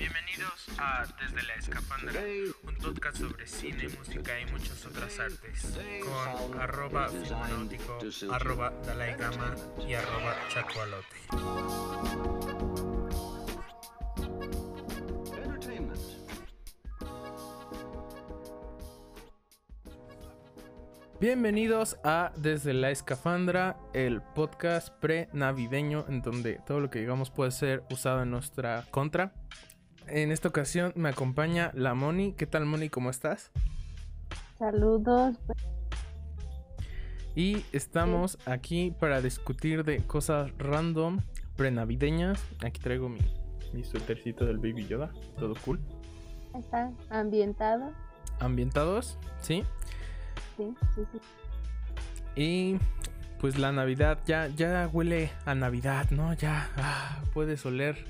Bienvenidos a Desde la Escafandra, un podcast sobre cine, música y muchas otras artes, con arroba filmonáutico, arroba Dalai Gama y arroba Chacualote. Bienvenidos a Desde la Escafandra, el podcast pre-navideño en donde todo lo que digamos puede ser usado en nuestra contra. En esta ocasión me acompaña la Moni. ¿Qué tal Moni? ¿Cómo estás? Saludos. Y estamos aquí para discutir de cosas random, pre-navideñas. Aquí traigo mi, mi suétercito del Baby Yoda, todo cool. Está ambientado. Ambientados, ¿sí? Sí, sí, sí. Y pues la Navidad ya, ya huele a Navidad, ¿no? Ya ah, puedes oler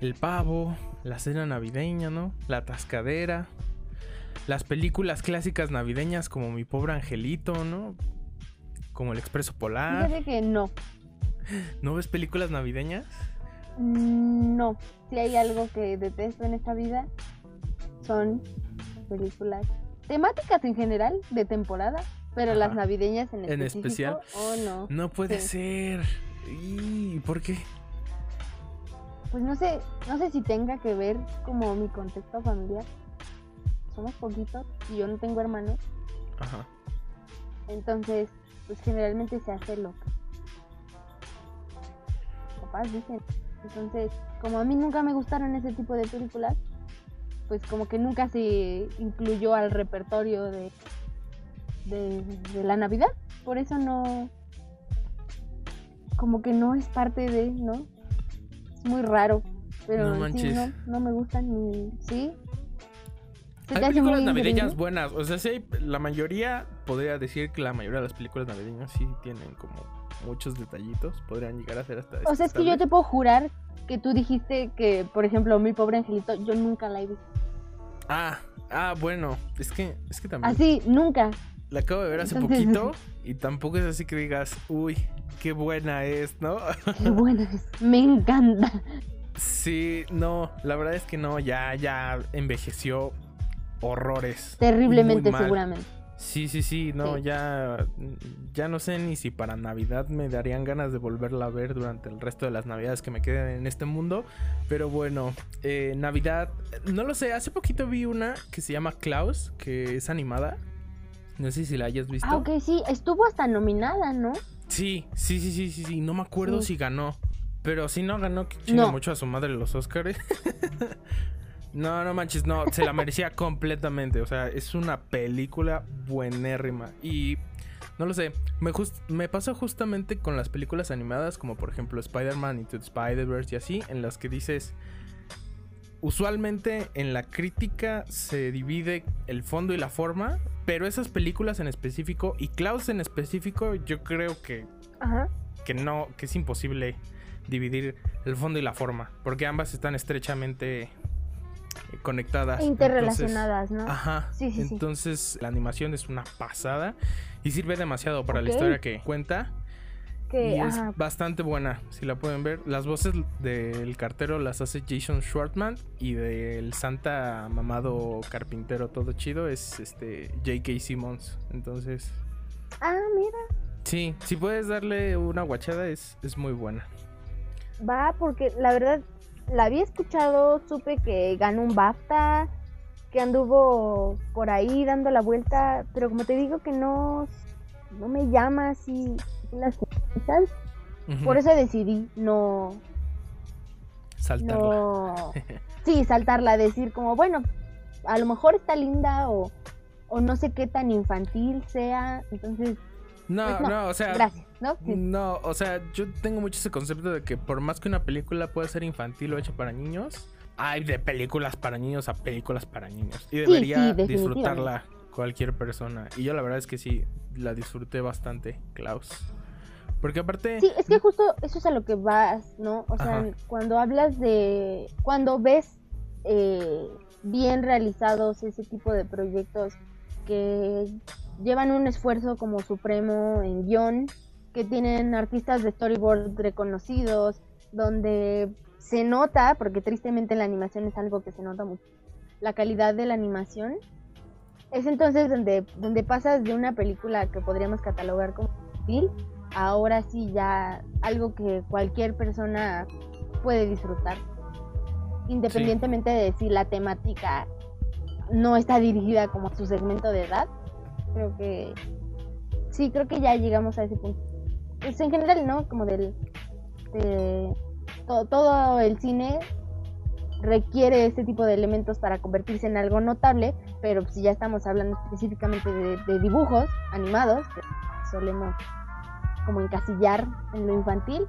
el pavo, la cena navideña, ¿no? La tascadera, las películas clásicas navideñas como Mi pobre angelito, ¿no? Como El Expreso Polar. Fíjate que no. ¿No ves películas navideñas? Mm, No. Si hay algo que detesto en esta vida, son películas temáticas en general, de temporada, pero las navideñas en, En especial. Oh, no. No puede Sí. ser. ¿Y por qué? Pues no sé, no sé si tenga que ver como mi contexto familiar. Somos poquitos y yo no tengo hermanos, Ajá. entonces, pues generalmente se hace lo que papás dicen. Entonces, como a mí nunca me gustaron ese tipo de películas, pues como que nunca se incluyó al repertorio de, de, de la Navidad. Por eso no, como que no es parte de, ¿no? Muy raro. Pero No sí, manches. no, no me gustan ni, ¿sí? ¿Se Hay películas navideñas buenas. O sea, sí, hay- la mayoría, podría decir que la mayoría de las películas navideñas sí tienen como muchos detallitos. Podrían llegar a ser hasta O sea, es que yo te puedo jurar que tú dijiste que, por ejemplo, mi pobre angelito, yo nunca la he visto. Ah, ah, bueno. Es que, es que también Así, nunca. La acabo de ver hace Entonces- poquito. Y tampoco es así que digas, uy, qué buena es, ¿no? Qué buena es. Me encanta. sí, no, la verdad es que no, ya, ya envejeció horrores. Terriblemente, seguramente. Sí, sí, sí, no, Sí. ya ya no sé ni si para Navidad me darían ganas de volverla a ver durante el resto de las Navidades que me queden en este mundo, pero bueno, eh, Navidad, no lo sé, hace poquito vi una que se llama Klaus, que es animada, no sé si la hayas visto. Ah, ok, sí. Estuvo hasta nominada, ¿no? Sí, sí, sí, sí, sí, sí, no me acuerdo Sí. si ganó, pero si no ganó, que No. mucho a su madre los Oscars. No, no manches, no, se la merecía completamente. O sea, es una película buenérrima. Y no lo sé, me, me pasa justamente con las películas animadas, como por ejemplo Spider-Man Into Spider-Verse y así, en las que dices. Usualmente en la crítica se divide el fondo y la forma, pero esas películas en específico y Klaus en específico, yo creo que Ajá. que no, que es imposible dividir el fondo y la forma, porque ambas están estrechamente conectadas. Interrelacionadas, ¿no? Entonces, ajá. Sí, sí, sí. Entonces la animación es una pasada y sirve demasiado para la historia que cuenta que, y es ajá. bastante buena, si la pueden ver. Las voces del cartero las hace Jason Schwartzman y del Santa mamado carpintero todo chido es este J.K. Simmons. Entonces, Ah, mira. sí, si puedes darle una guachada es, es muy buena. Va, porque la verdad, la había escuchado, supe que ganó un BAFTA, que anduvo por ahí dando la vuelta, pero como te digo que no, no me llama así por eso decidí no, saltarla. no, sí, saltarla, decir como, bueno, a lo mejor está linda o, o no sé qué tan infantil sea, entonces, No, pues no, no, o sea, gracias, ¿no? Sí. no, o sea, yo tengo mucho ese concepto de que por más que una película pueda ser infantil o hecha para niños, hay de películas para niños a películas para niños y sí, debería disfrutarla cualquier persona. Y yo la verdad es que sí la disfruté bastante, Klaus. Porque aparte Sí, es que justo eso es a lo que vas, ¿no? O sea, cuando hablas de, cuando ves eh, bien realizados ese tipo de proyectos que llevan un esfuerzo como supremo en guion, que tienen artistas de storyboard reconocidos, donde se nota, porque tristemente la animación es algo que se nota mucho, la calidad de la animación. Es entonces donde, donde pasas de una película que podríamos catalogar como infantil, ahora sí ya algo que cualquier persona puede disfrutar. Independientemente de si la temática no está dirigida como a su segmento de edad. Creo que sí, creo que ya llegamos a ese punto. Pues en general, ¿no? Como del de, todo, el cine requiere este tipo de elementos para convertirse en algo notable, pero si ya estamos hablando específicamente de, dibujos animados, que solemos como encasillar en lo infantil,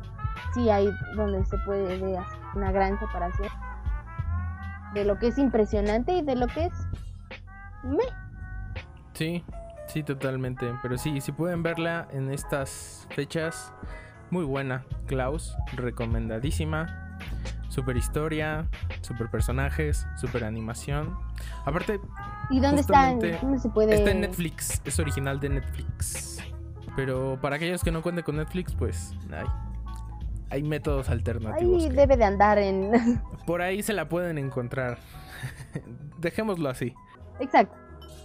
sí hay donde se puede ver una gran separación de lo que es impresionante y de lo que es me. Sí, sí, totalmente. Pero sí, si pueden verla en estas fechas, muy buena. Klaus, recomendadísima. Super historia, super personajes, super animación. Aparte. ¿Y dónde está? ¿Dónde se puede? Está en Netflix, es original de Netflix. Pero para aquellos que no cuenten con Netflix, pues hay, hay métodos alternativos. Ahí debe de andar en. Por ahí se la pueden encontrar. Dejémoslo así. Exacto.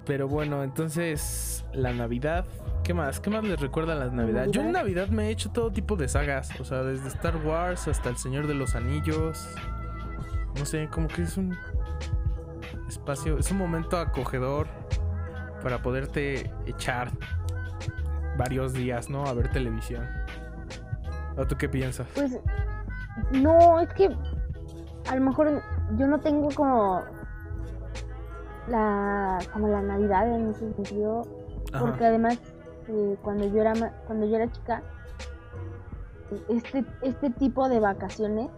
Pero bueno, entonces la Navidad. ¿Qué más? ¿Qué más les recuerda a la Navidad? Yo en Navidad me he hecho todo tipo de sagas. O sea, desde Star Wars hasta El Señor de los Anillos. No sé, como que es un espacio, es un momento acogedor para poderte echar varios días, ¿no? A ver televisión. ¿O tú qué piensas? Pues no, es que a lo mejor yo no tengo como la como la Navidad en ese sentido, porque además eh, cuando yo era cuando yo era chica este este tipo de vacaciones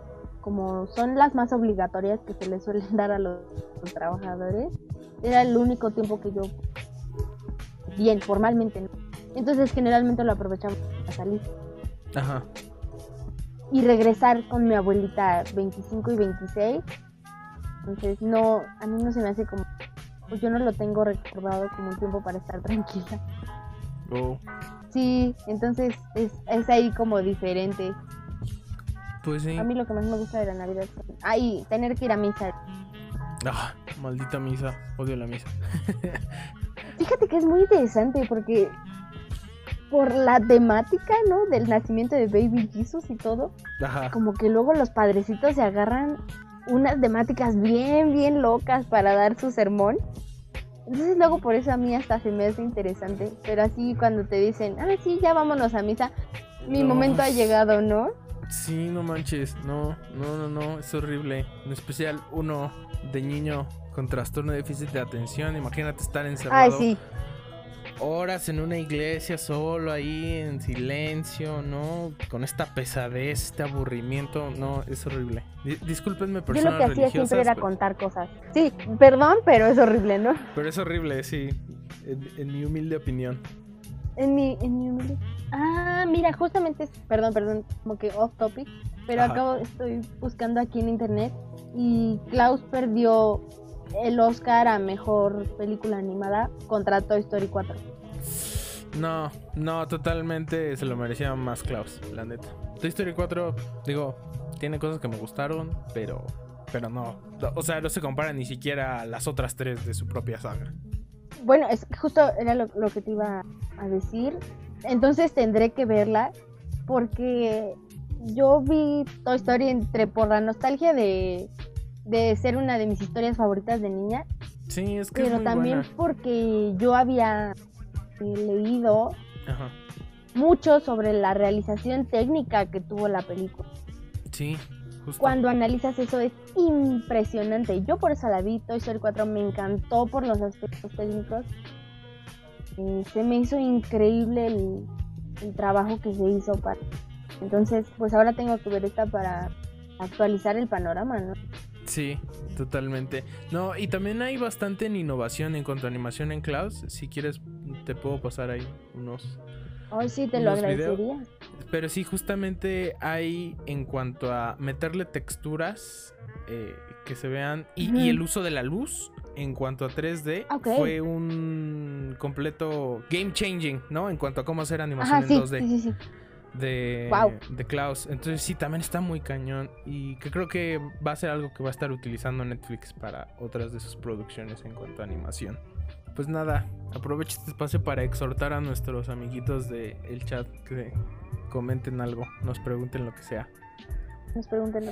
como son las más obligatorias que se les suelen dar a los, trabajadores, era el único tiempo que yo bien formalmente, entonces generalmente lo aprovechamos para salir. Ajá. Y regresar con mi abuelita 25 y 26. Entonces no, a mí no se me hace como pues yo no lo tengo recordado como un tiempo para estar tranquila. Oh. Sí, entonces es, es ahí como diferente. Pues sí. A mí lo que más me gusta de la Navidad es ay, tener que ir a misa. Ah, maldita misa, odio la misa. Fíjate que es muy interesante porque por la temática, ¿no? Del nacimiento de Baby Jesus y todo. Ajá. Como que luego los padrecitos se agarran unas temáticas bien, bien locas para dar su sermón. Entonces luego por eso a mí hasta se me hace interesante. Pero así cuando te dicen, ah, sí, ya vámonos a misa, mi momento ha llegado, ¿no? Sí, no manches, no, no, no, no, es horrible. En especial uno de niño con trastorno de déficit de atención, imagínate estar encerrado. Ay, sí horas en una iglesia solo ahí en silencio, ¿no? Con esta pesadez, este aburrimiento, no, es horrible. discúlpenme personas Yo lo que hacía siempre era contar cosas. Sí, perdón, pero es horrible, ¿no? Pero es horrible, sí, en, mi humilde opinión. En mi, en mi humilde... Ah, mira, justamente, perdón, perdón, como que off topic, pero acabo, estoy buscando aquí en internet y Klaus perdió el Oscar a mejor película animada contra Toy Story 4. No, no, totalmente se lo merecía más Klaus, la neta. Toy Story 4, digo, tiene cosas que me gustaron, pero pero no, o sea, no se compara ni siquiera a las otras tres de su propia saga. Bueno, es justo era lo, lo que te iba a decir. Entonces tendré que verla porque yo vi Toy Story entre por la nostalgia de de ser una de mis historias favoritas de niña. Sí, es que Pero también porque yo había eh, leído mucho sobre la realización técnica que tuvo la película. Sí, justo. Cuando analizas eso es impresionante. Yo por eso la vi, Toy Story 4 me encantó por los aspectos técnicos. Eh, se me hizo increíble el, el trabajo que se hizo para... Entonces, pues ahora tengo que ver esta para actualizar el panorama, ¿no? Sí, totalmente. No, y también hay bastante en innovación en cuanto a animación en Klaus. Si quieres, te puedo pasar ahí unos. Ay, sí, te lo agradecería. Pero sí, justamente hay en cuanto a meterle texturas eh, que se vean y, el uso de la luz en cuanto a 3D fue un completo game changing, ¿no? En cuanto a cómo hacer animación en 2D. Sí, sí, sí. De, de Klaus. Entonces sí, también está muy cañón. Y que creo que va a ser algo que va a estar utilizando Netflix para otras de sus producciones en cuanto a animación. Pues nada, aprovecho este espacio para exhortar a nuestros amiguitos del el chat que comenten algo, nos pregunten lo que sea. Nos preguntan.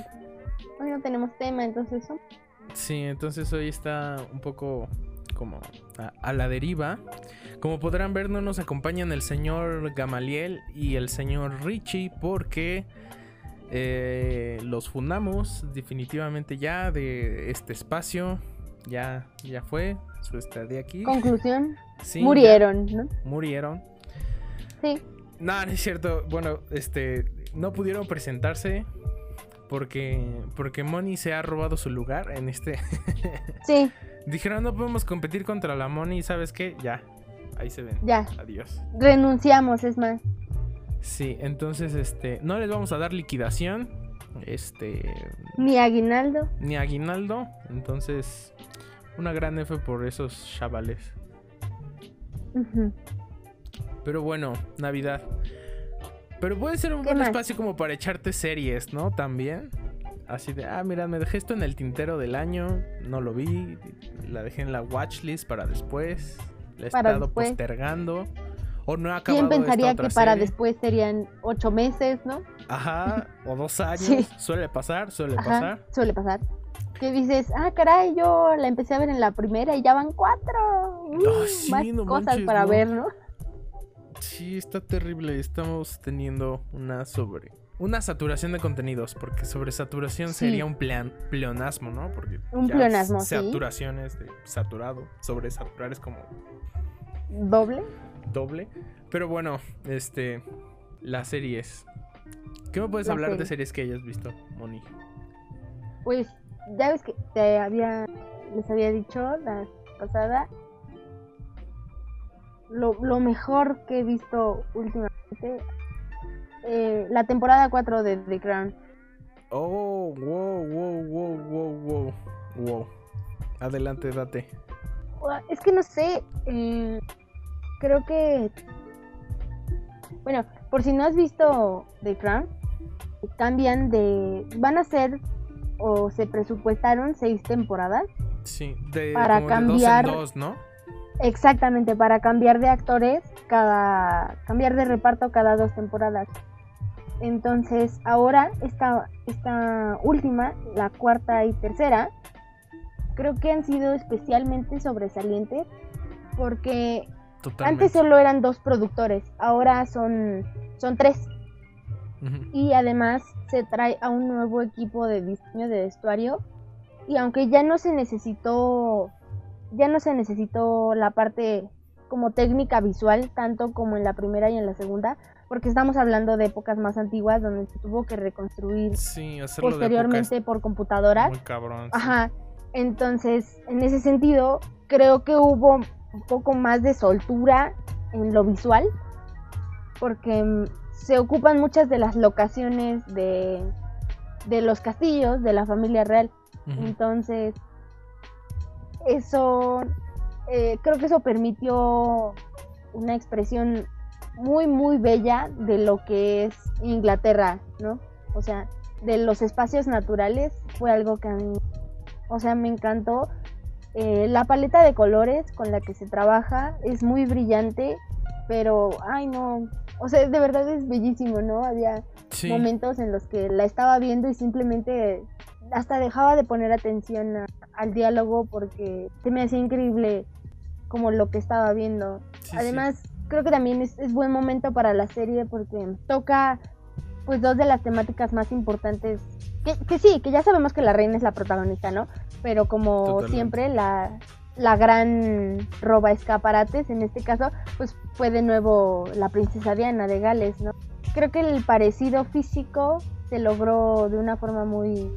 Hoy no tenemos tema, entonces. Sí, entonces hoy está un poco como a, a la deriva. Como podrán ver, no nos acompañan el señor Gamaliel y el señor Richie porque eh, los fundamos definitivamente ya de este espacio. Ya, ya fue su estadía aquí. Conclusión: Sí, ya murieron, ¿no? murieron. Sí. No, no es cierto. Bueno, este, no pudieron presentarse porque porque Moni se ha robado su lugar en este. Sí, Dijeron no podemos competir contra la Moni, ¿sabes qué? Ya, ahí se ven. ya. Adiós. Renunciamos, es más. Sí, entonces este, no les vamos a dar liquidación, este, Ni aguinaldo. ni aguinaldo, entonces una gran F por esos chavales. Ujú. Pero bueno, Navidad. Pero puede ser un ¿Qué buen más? espacio como para echarte series, ¿no? También. Así de, ah, mira, me dejé esto en el tintero del año, no lo vi, la dejé en la watchlist para después, la he Para estado después. postergando. O no he acabado ¿Quién pensaría esta que para serie. después serían ocho meses, no? Ajá, o dos años. Sí. Suele pasar, suele Ajá, pasar. suele pasar. Que dices, ah, caray, yo la empecé a ver en la primera y ya van cuatro. Uh, Ah, sí, más no cosas manches, para no. ver, ¿no? Sí, está terrible. Estamos teniendo una sobre. Una saturación de contenidos, porque sobresaturación Sí. sería un plan, pleonasmo, ¿no? Porque Un ya pleonasmo, sí. Saturación es de saturado, sobresaturar es como Doble. doble. Pero bueno, este. Las series. ¿Qué me puedes La hablar de serie. series que hayas visto, Moni? Pues ya ves que te había, les había dicho la pasada. Lo, lo mejor que he visto últimamente. eh, la temporada 4 de The Crown. Oh, wow, wow, wow, wow, wow. Wow. Adelante, date. Es que no sé. eh, creo que. Bueno, por si no has visto The Crown, cambian de. Van a ser o se presupuestaron seis temporadas. Sí, de, Para como cambiar- de dos en dos, ¿no? Exactamente, para cambiar de actores cada. cambiar de reparto cada dos temporadas. Entonces, ahora, esta, esta última, la cuarta y tercera, creo que han sido especialmente sobresalientes porque Totalmente. Antes solo eran dos productores, ahora son, son tres. Y además se trae a un nuevo equipo de diseño de vestuario. Y aunque ya no se necesitó, ya no se necesitó la parte como técnica visual, tanto como en la primera y en la segunda, porque estamos hablando de épocas más antiguas donde se tuvo que reconstruir Sí, posteriormente por computadoras. muy cabrón. sí. Ajá. Entonces, en ese sentido, creo que hubo un poco más de soltura en lo visual, porque mm, se ocupan muchas de las locaciones de, de los castillos de la familia real. Entonces, eso, eh, creo que eso permitió una expresión muy, muy bella de lo que es Inglaterra, ¿no? O sea, de los espacios naturales fue algo que a mí, o sea, me encantó. Eh, la paleta de colores con la que se trabaja es muy brillante, pero, ay no, o sea, de verdad es bellísimo, ¿no? Había Sí, momentos en los que la estaba viendo y simplemente hasta dejaba de poner atención a- al diálogo porque se me hacía increíble como lo que estaba viendo. sí, sí. Además, creo que también es, es buen momento para la serie porque toca pues dos de las temáticas más importantes. Que, que sí, que ya sabemos que la reina es la protagonista, ¿no? Pero como Totalmente. siempre, la, la gran roba escaparates, en este caso, pues fue de nuevo la princesa Diana de Gales, ¿no? Creo que el parecido físico se logró de una forma muy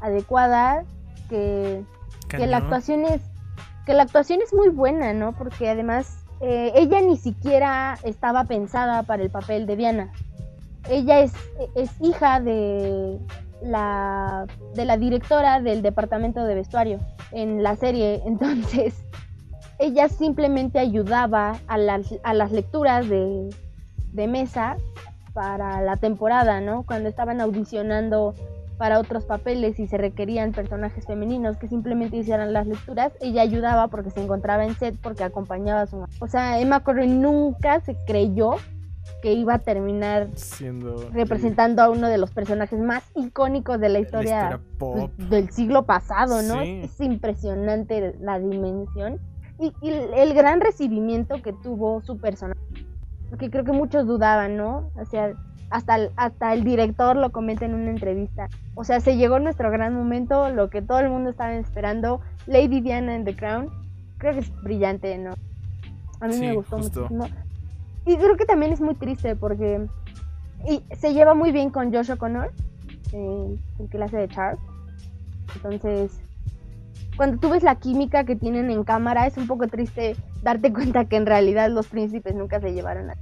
adecuada, que que la actuación es que la actuación es muy buena, ¿no? Porque además eh, ella ni siquiera estaba pensada para el papel de Diana. Ella es, es hija de la de la directora del departamento de vestuario en la serie, entonces ella simplemente ayudaba a las, a las lecturas de, de mesa para la temporada, ¿no? Cuando estaban audicionando para otros papeles y se requerían personajes femeninos que simplemente hicieran las lecturas, ella ayudaba porque se encontraba en set porque acompañaba a su O sea, Emma Corrin nunca se creyó que iba a terminar siendo representando a uno de los personajes más icónicos de la historia, del siglo pasado, ¿no? Es, impresionante la dimensión y, y, el gran recibimiento que tuvo su personaje. Porque creo que muchos dudaban, ¿no? O sea, hasta el, hasta el director lo comenta en una entrevista. O sea, se llegó nuestro gran momento, lo que todo el mundo estaba esperando, Lady Diana en The Crown. Creo que es brillante, ¿no? A mí me gustó muchísimo. Y creo que también es muy triste porque y se lleva muy bien con Josh O'Connor, eh, el que le hace de Charles. Entonces, cuando tú ves la química que tienen en cámara, es un poco triste darte cuenta que en realidad los príncipes nunca se llevaron a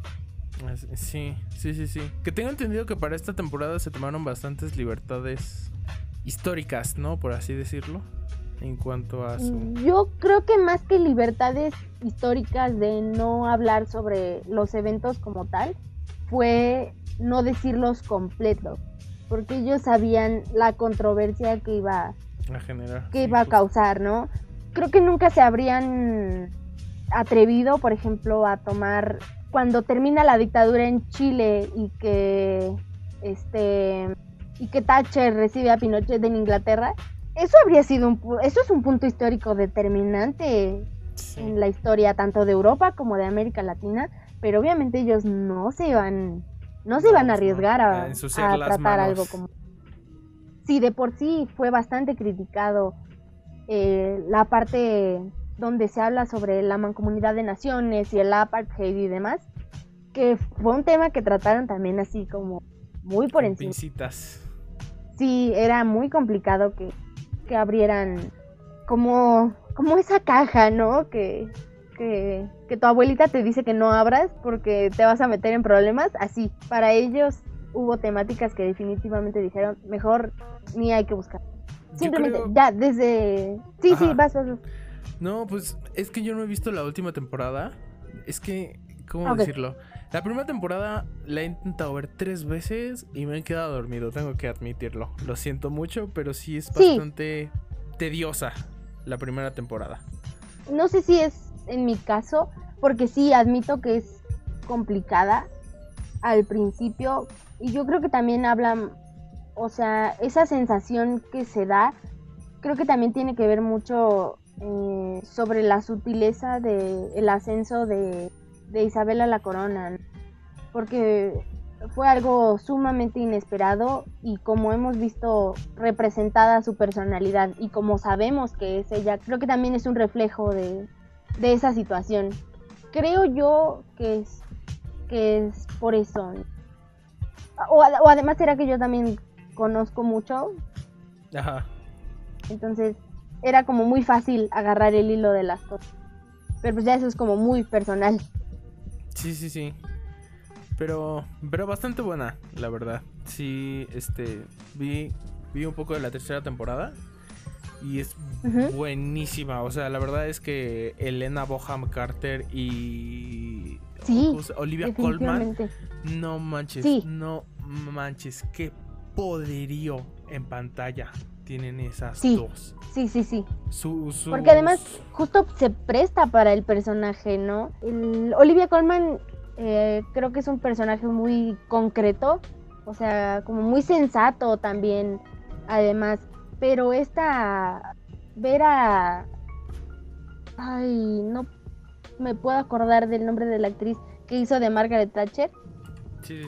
Sí, sí, sí, sí. Que tengo entendido que para esta temporada se tomaron bastantes libertades históricas, ¿no? Por así decirlo. En cuanto a su... Yo creo que más que libertades históricas de no hablar sobre los eventos como tal, fue no decirlos completos. Porque ellos sabían la controversia que iba a generar. Que iba a causar, ¿no? Creo que nunca se habrían atrevido, por ejemplo, a tomar cuando termina la dictadura en Chile y que este y que Thatcher recibe a Pinochet en Inglaterra, eso habría sido un eso es un punto histórico determinante en la historia tanto de Europa como de América Latina, pero obviamente ellos no se iban no se iban a arriesgar a, tratar algo como sí de por sí fue bastante criticado eh, la parte donde se habla sobre la mancomunidad de naciones y el apartheid y demás, que fue un tema que trataron también así como muy por encima. Sí, era muy complicado que, que abrieran como, como esa caja, ¿no? Que, que, que tu abuelita te dice que no abras porque te vas a meter en problemas. Así, para ellos hubo temáticas que definitivamente dijeron, mejor ni hay que buscar. Simplemente, ya, desde... Sí, sí, vas, vas. No, pues es que yo no he visto la última temporada. Es que, ¿cómo decirlo? La primera temporada la he intentado ver tres veces y me he quedado dormido, tengo que admitirlo. Lo siento mucho, pero sí es bastante tediosa la primera temporada. No sé si es en mi caso, porque sí admito que es complicada al principio y yo creo que también hablan, o sea, esa sensación que se da, creo que también tiene que ver mucho eh, sobre la sutileza del el ascenso de, de Isabel a la corona, porque fue algo sumamente inesperado y como hemos visto representada su personalidad y como sabemos que es ella, creo que también es un reflejo de, de esa situación. Creo yo que es, que es por eso. O, o además será que yo también conozco mucho. Ajá. Entonces, era como muy fácil agarrar el hilo de las cosas. Pero pues ya eso es como muy personal. Sí, sí, sí. Pero, pero bastante buena, la verdad. Sí, este, vi, vi un poco de la tercera temporada y es buenísima. O sea, la verdad es que Elena Boham Carter y sí, Olivia Colman, no manches, no manches, qué poderío en pantalla tienen esas dos. Sí, sí, sí. Porque además justo se presta para el personaje, ¿no? Olivia Colman eh, creo que es un personaje muy concreto, o sea, como muy sensato también, además. Pero esta, ver a... Ay, no me puedo acordar del nombre de la actriz que hizo de Margaret Thatcher.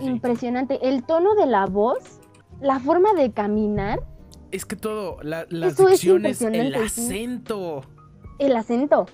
Impresionante. El tono de la voz, la forma de caminar es que todo, la, las dicciones, el acento. El acento.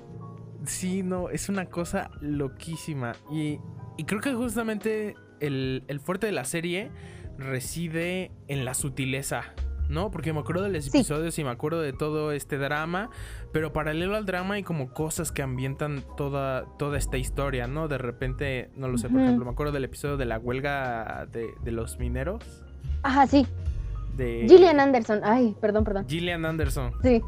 Sí, no, es una cosa loquísima. Y, creo que justamente el, fuerte de la serie reside en la sutileza. ¿no? Porque me acuerdo de los episodios y me acuerdo de todo este drama, pero paralelo al drama hay como cosas que ambientan toda, toda esta historia, ¿no? De repente, no lo sé, por ejemplo, me acuerdo del episodio de la huelga de, de los mineros. Ajá, sí. Gillian Anderson, ay, perdón, perdón. Gillian Anderson. Sí.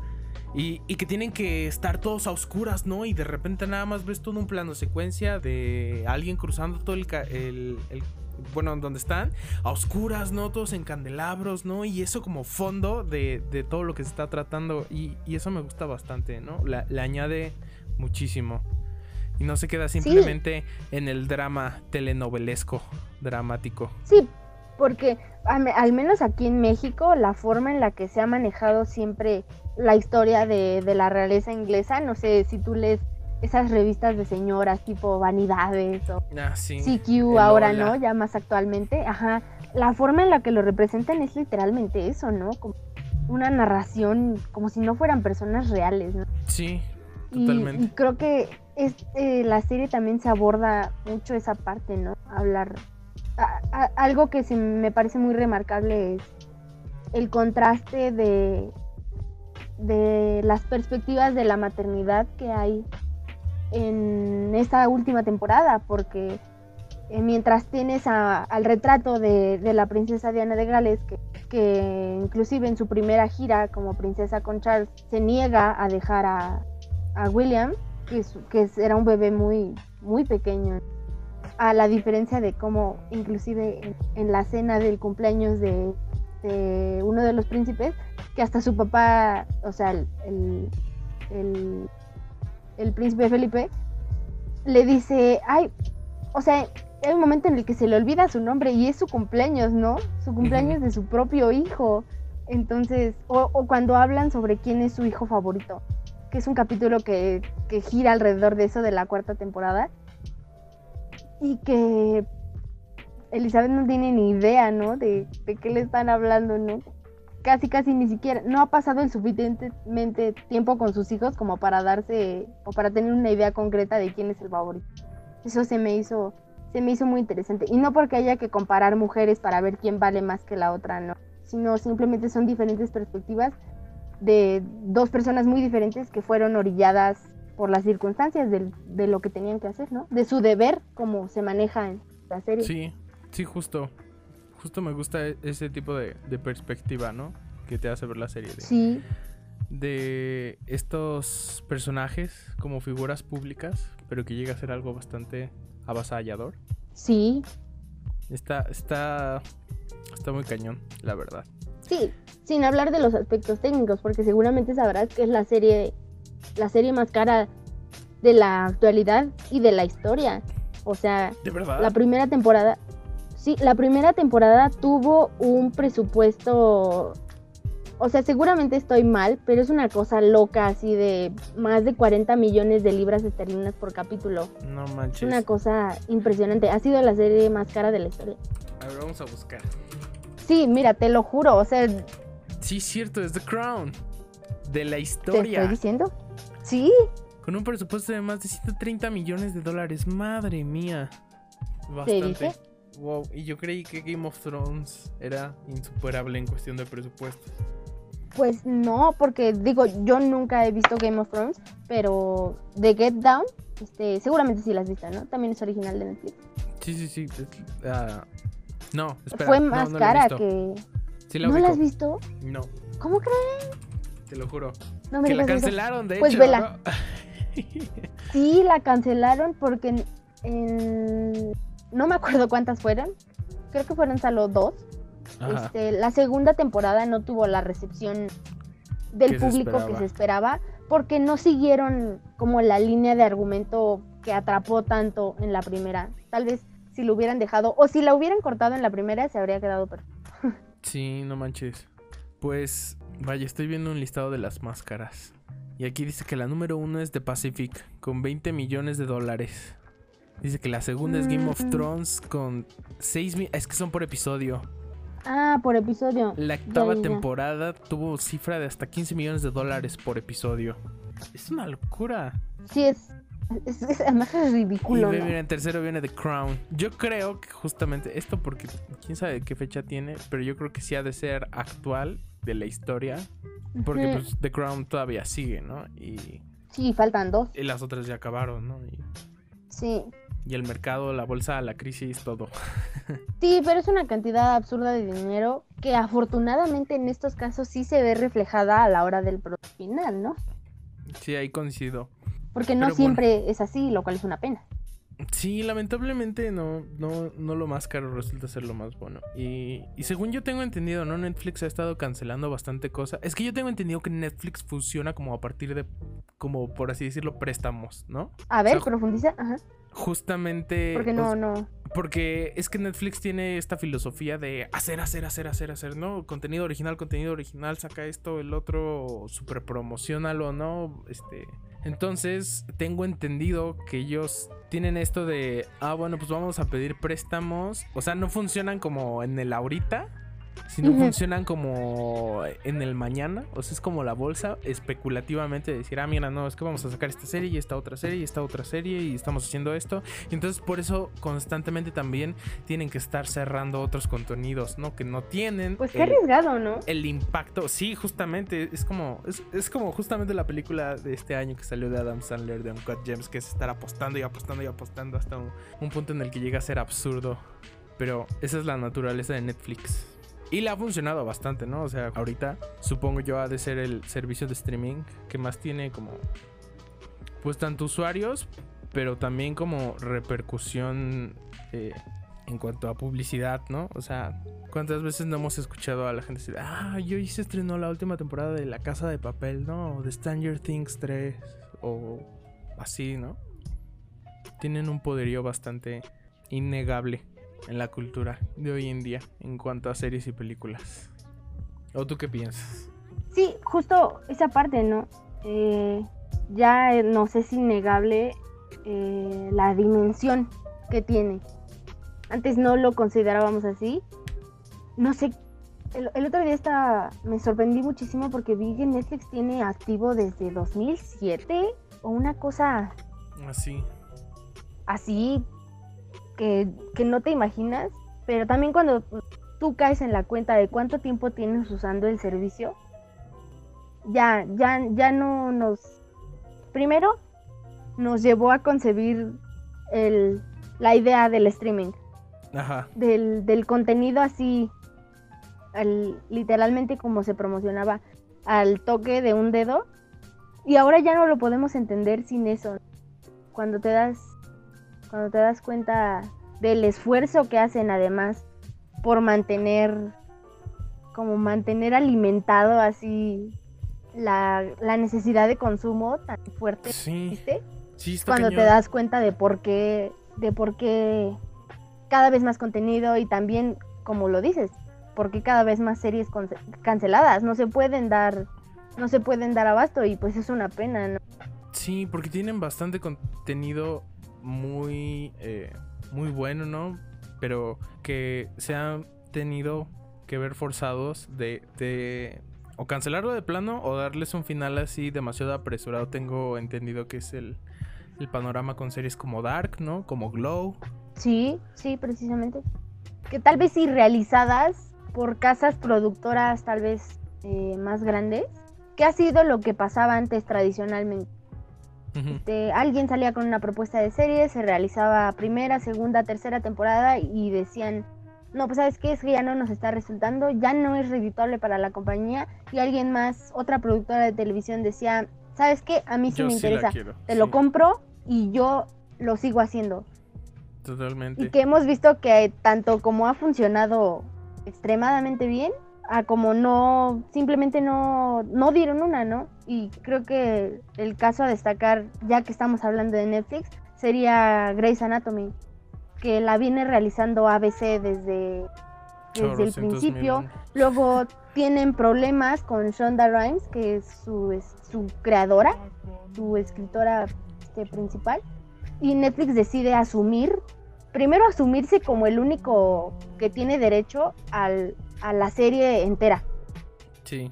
Y, que tienen que estar todos a oscuras, ¿no? Y de repente nada más ves todo un plano secuencia de alguien cruzando todo el, bueno, donde están, a oscuras, ¿no? Todos en candelabros, ¿no? Y eso como fondo de, de todo lo que se está tratando. Y, y eso me gusta bastante, ¿no? La- le añade muchísimo. Y no se queda simplemente en el drama telenovelesco, dramático. Sí, porque al, menos aquí en México la forma en la que se ha manejado siempre la historia de, de la realeza inglesa, no sé si tú lees esas revistas de señoras tipo Vanidades o Ah, sí. CQ ahora, Hola. ¿no? Ya más actualmente, ajá. La forma en la que lo representan es literalmente eso, ¿no? Como una narración como si no fueran personas reales, ¿no? Sí, Y, totalmente. y creo que es, eh, la serie también se aborda mucho esa parte, ¿no? Hablar. Algo que se me parece muy remarcable es el contraste de, de las perspectivas de la maternidad que hay en esta última temporada, porque eh, mientras tienes a- al retrato de, de la princesa Diana de Gales, que, que inclusive en su primera gira como princesa con Charles se niega a dejar a, a William, que, que era un bebé muy, muy pequeño, a la diferencia de cómo inclusive en, en la cena del cumpleaños de, de uno de los príncipes, que hasta su papá, o sea, el, el, el- el príncipe Felipe, le dice, ay, o sea, hay un momento en el que se le olvida su nombre y es su cumpleaños, ¿no? Su cumpleaños de su propio hijo. Entonces, o, o cuando hablan sobre quién es su hijo favorito, que es un capítulo que, que gira alrededor de eso de la cuarta temporada. Y que Elizabeth no tiene ni idea, ¿no? De, de qué le están hablando, ¿no? Casi, casi ni siquiera, no ha pasado el suficientemente tiempo con sus hijos como para darse o para tener una idea concreta de quién es el favorito. Eso se me hizo, se me hizo muy interesante. Y no porque haya que comparar mujeres para ver quién vale más que la otra, no. Sino simplemente son diferentes perspectivas de dos personas muy diferentes que fueron orilladas por las circunstancias del- de, lo que tenían que hacer, ¿no? De su deber, como se maneja en la serie. Sí, sí, justo. Justo me gusta e- ese tipo de, de perspectiva, ¿no? Que te hace ver la serie. De, Sí, de estos personajes como figuras públicas, pero que llega a ser algo bastante avasallador. sí, Está, está, está muy cañón, la verdad. sí. Sin hablar de los aspectos técnicos, porque seguramente sabrás que es la serie, la serie más cara de la actualidad y de la historia. O sea, De verdad. La primera temporada, sí, la primera temporada tuvo un presupuesto, o sea, seguramente estoy mal, pero es una cosa loca así de más de 40 millones de libras esterlinas por capítulo. No Es manches. una cosa impresionante. Ha sido la serie más cara de la historia. A ver, vamos a buscar. Sí, mira, te lo juro, o sea, Sí, cierto, es The Crown. De la estoy historia. diciendo. Sí, Con un presupuesto de más de 130 millones de dólares. Madre mía. ¿te Bastante. Wow, y yo creí que Game of Thrones era insuperable en cuestión de presupuestos. Pues no, porque digo, yo nunca he visto Game of Thrones, pero The Get Down, este, seguramente sí la has visto, ¿no? También es original de Netflix. Sí, sí, sí. es- ah, no, espera. Fue más no cara que... Sí la ¿No la has visto? No, ¿Cómo crees? Te lo juro. No me Que la digas eso. cancelaron, de Pues hecho. vela. ¿no? Sí, la cancelaron porque en, en- no me acuerdo cuántas fueron. Creo que fueron solo dos. Este, la segunda temporada no tuvo la recepción del se público que se esperaba porque no siguieron como la línea de argumento que atrapó tanto en la primera. Tal vez si lo hubieran dejado o si la hubieran cortado en la primera se habría quedado perfecto. Sí, no manches. Pues, vaya, estoy viendo un listado de las máscaras. Y aquí dice que la número uno es The Pacific, con 20 millones de dólares. Dice que la segunda es Game of Mm. Thrones con 6 mil... Es que son por episodio. Ah, por episodio. La octava ya, ya. temporada tuvo cifra de hasta 15 millones de dólares por episodio. Es una locura. Sí, es, es, es- además es Y ridículo. mira, en tercero viene The Crown. Yo creo que justamente esto porque quién sabe qué fecha tiene, pero yo creo que sí ha de ser actual de la historia. Porque pues The Crown todavía sigue, ¿no? Y, Sí, faltan dos. y las otras ya acabaron, ¿no? Y, Sí. y el mercado, la bolsa, la crisis, todo. Sí, pero es una cantidad absurda de dinero que afortunadamente en estos casos sí se ve reflejada a la hora del producto final, ¿no? Sí, ahí coincido. Porque no Pero bueno. siempre es así, lo cual es una pena. Sí, lamentablemente no, no, no lo más caro resulta ser lo más bueno. Y, y según yo tengo entendido, ¿no? Netflix ha estado cancelando bastante cosas. Es que yo tengo entendido que Netflix funciona como a partir de, como por así decirlo, préstamos, ¿no? A ver, O sea, profundiza. Ajá. Justamente... Porque o no, no. Porque es que Netflix tiene esta filosofía de hacer, hacer, hacer, hacer, hacer, ¿no? Contenido original, contenido original, saca esto, el otro, super promocionalo, ¿no? Este. Entonces, tengo entendido que ellos tienen esto de, ah, bueno, pues vamos a pedir préstamos. O sea, no funcionan como en el ahorita, sino Ujú. funcionan como en el mañana. O sea, es como la bolsa, especulativamente decir, ah, mira, no, es que vamos a sacar esta serie y esta otra serie y esta otra serie y estamos haciendo esto. Y entonces, por eso, constantemente también tienen que estar cerrando otros contenidos, ¿no? Que no tienen. Pues qué el- arriesgado, ¿no? el impacto, sí, justamente, es como, es, es como justamente la película de este año que salió de Adam Sandler de Uncut Gems, que es estar apostando y apostando y apostando hasta un, un punto en el que llega a ser absurdo. Pero esa es la naturaleza de Netflix. Y le ha funcionado bastante, ¿no? O sea, ahorita supongo yo ha de ser el servicio de streaming que más tiene como, pues tanto usuarios, pero también como repercusión eh, en cuanto a publicidad, ¿no? O sea, ¿cuántas veces no hemos escuchado a la gente decir, ah, yo hice estrenó la última temporada de La Casa de Papel, ¿no? O de Stranger Things 3, o así, ¿no? Tienen un poderío bastante innegable en la cultura de hoy en día en cuanto a series y películas. ¿O tú qué piensas? Sí, justo esa parte, ¿no? Eh, ya eh, nos es innegable eh, la dimensión que tiene. Antes no lo considerábamos así. No sé, el, el otro día estaba, me sorprendí muchísimo porque vi que Netflix tiene activo desde 2007 o una cosa Así. así que, que no te imaginas. Pero también cuando tú caes en la cuenta de cuánto tiempo tienes usando el servicio, ya, ya, ya no nos... Primero, nos llevó a concebir el, la idea del streaming, Ajá. del, del contenido así, al- literalmente como se promocionaba, al toque de un dedo. Y ahora ya no lo podemos entender sin eso. Cuando te das, cuando te das cuenta del esfuerzo que hacen además por mantener, como mantener alimentado así la, la necesidad de consumo tan fuerte, Sí. ¿viste? Sí, está cuando te das cuenta de por qué, de por qué cada vez más contenido y también, como lo dices, por qué cada vez más series canceladas, no se pueden dar, no se pueden dar abasto y pues es una pena, ¿no? Sí, porque tienen bastante contenido muy, eh, muy bueno, ¿no? Pero que se han tenido que ver forzados de, de o cancelarlo de plano o darles un final así demasiado apresurado. Tengo entendido que es el, el panorama con series como Dark, ¿no? Como Glow. Sí, sí, precisamente. Que tal vez sí realizadas por casas productoras tal vez eh, más grandes, que ha sido lo que pasaba antes tradicionalmente. Este, alguien salía con una propuesta de serie, se realizaba primera, segunda, tercera temporada y decían, no, pues sabes qué, es que ya no nos está resultando, ya no es redituable para la compañía y alguien más, otra productora de televisión decía, sabes qué, a mí sí Yo me sí interesa, quiero, te lo compro y yo lo sigo haciendo. Totalmente. Y que hemos visto que tanto como ha funcionado extremadamente bien, a como no, simplemente no, no dieron una, ¿no? Y creo que el caso a destacar, ya que estamos hablando de Netflix, sería Grey's Anatomy, que la viene realizando ABC desde, desde el mil principio. Luego tienen problemas con Shonda Rhimes, que es su, es su creadora, su escritora este, principal. Y Netflix decide asumir, primero asumirse como el único que tiene derecho al- a la serie entera. Sí.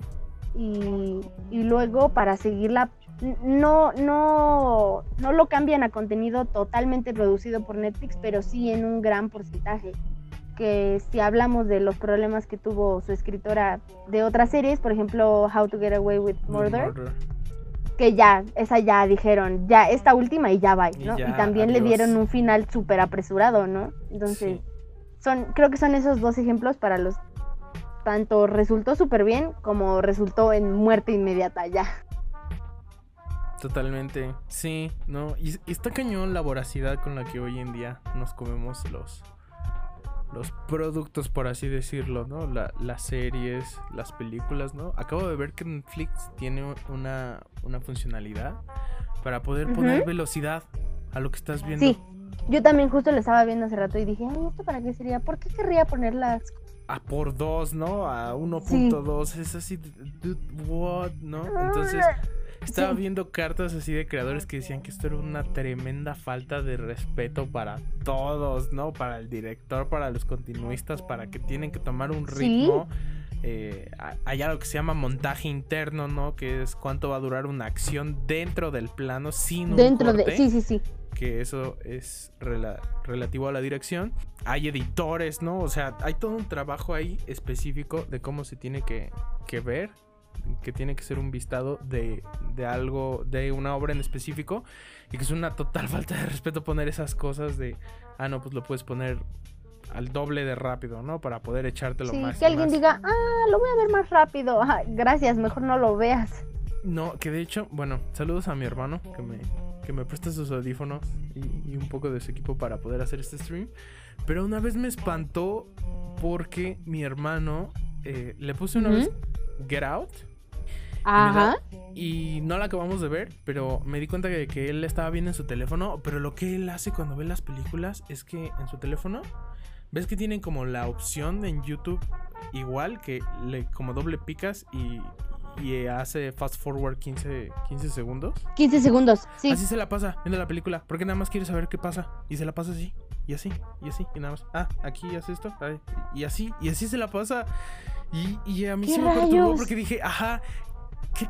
Y, y luego para seguirla, no, no, no lo cambian a contenido totalmente producido por Netflix, pero sí en un gran porcentaje. Que si hablamos de los problemas que tuvo su escritora de otras series, por ejemplo, How to Get Away with With Murder, que ya, esa ya dijeron, ya esta última y ya va, Y ¿no? Y, ya, también le dieron un final súper apresurado, ¿no? Entonces, Sí. son, creo que son esos dos ejemplos para los tanto resultó súper bien como resultó en muerte inmediata ya. Totalmente, sí, ¿no? Y, y está cañón la voracidad con la que hoy en día nos comemos los, los productos, por así decirlo, ¿no? las series, las películas, ¿no? Acabo de ver que Netflix tiene una, una funcionalidad para poder poner velocidad a lo que estás viendo. Sí, yo también justo lo estaba viendo hace rato y dije, ay, ¿esto para qué sería? ¿Por qué querría ponerlas? A por dos, ¿no? A 1.2, es así, dude, what, ¿no? Entonces... Estaba viendo cartas así de creadores que decían que esto era una tremenda falta de respeto para todos, ¿no? Para el director, para los continuistas, para que tienen que tomar un ritmo. Eh, hay algo que se llama montaje interno, ¿no? Que es cuánto va a durar una acción dentro del plano sin un Dentro de... Sí, sí, sí. Que eso es relativo a la dirección. Hay editores, ¿no? O sea, hay todo un trabajo ahí específico de cómo se tiene que, que ver que tiene que ser un vistado de, de, algo, de una obra en específico, y que es una total falta de respeto poner esas cosas de, ah, no, pues lo puedes poner al doble de rápido, ¿no? Para poder echártelo sí, más. Que alguien diga, ah, lo voy a ver más rápido. gracias, mejor no lo veas. No, que de hecho, bueno, saludos a mi hermano que me, que me presta sus audífonos y, un poco de su equipo para poder hacer este stream. Pero una vez me espantó porque mi hermano eh, le puse una vez Get Out Ajá. Y, no la acabamos de ver, pero me di cuenta de que él estaba viendo en su teléfono. Pero lo que él hace cuando ve las películas es que en su teléfono, ves que tienen como la opción en YouTube igual, que le como doble picas y, y hace fast forward 15, 15 segundos. 15 segundos, sí. Así se la pasa viendo la película, porque nada más quiere saber qué pasa. Y se la pasa así, y así, y así, y nada más. Ah, aquí hace esto, y así, y así se la pasa. Y, y a mí se me perturbó porque dije, ajá, ¿Qué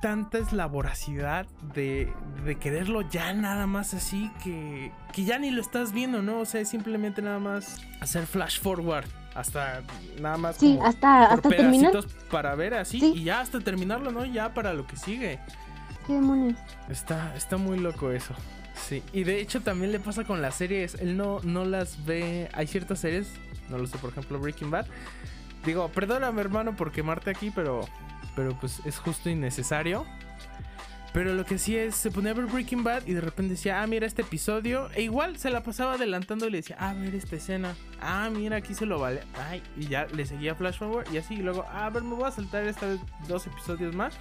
tanta es la voracidad de, de quererlo ya nada más así que, que ya ni lo estás viendo, ¿no? O sea, es simplemente nada más hacer flash forward hasta nada más sí, hasta, hasta terminar para ver así y ya hasta terminarlo, ¿no? Ya para lo que sigue. Qué demonios. Está, está muy loco eso. Sí, y de hecho también le pasa con las series. Él no, no las ve. Hay ciertas series, no lo sé, por ejemplo, Breaking Bad. Digo, perdóname, hermano, por quemarte aquí, pero pero pues es justo innecesario. Pero lo que sí es, se ponía a ver Breaking Bad y de repente decía, ah, mira este episodio. E igual se la pasaba adelantando y le decía, ah, ver esta escena. Ah, mira, aquí se lo vale. Ay, y ya le seguía flash forward y así. Y luego, ah, a ver, me voy a saltar esta vez dos episodios más.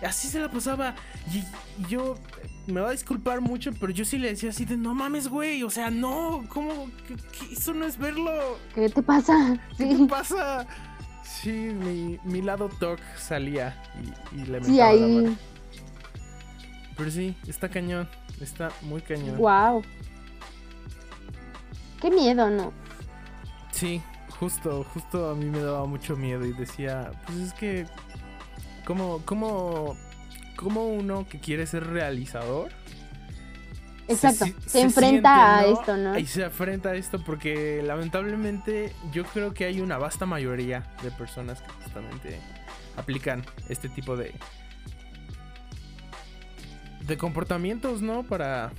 Y así se la pasaba. Y, yo, me va a disculpar mucho, pero yo sí le decía así de, no mames, güey. O sea, no, ¿cómo? eso no es verlo. ¿Qué te pasa? ¿Qué te pasa? Sí, mi, mi lado talk salía y, le metía sí, ahí... Pero sí, está cañón. Está muy cañón. Wow. Qué miedo, ¿no? Sí, justo, justo a mí me daba mucho miedo y decía, pues es que, ¿cómo, cómo, cómo uno que quiere ser realizador Exacto, se, enfrenta a esto, ¿no? Y se enfrenta a esto porque lamentablemente yo creo que hay una vasta mayoría de personas que justamente aplican este tipo de de comportamientos, ¿no? Para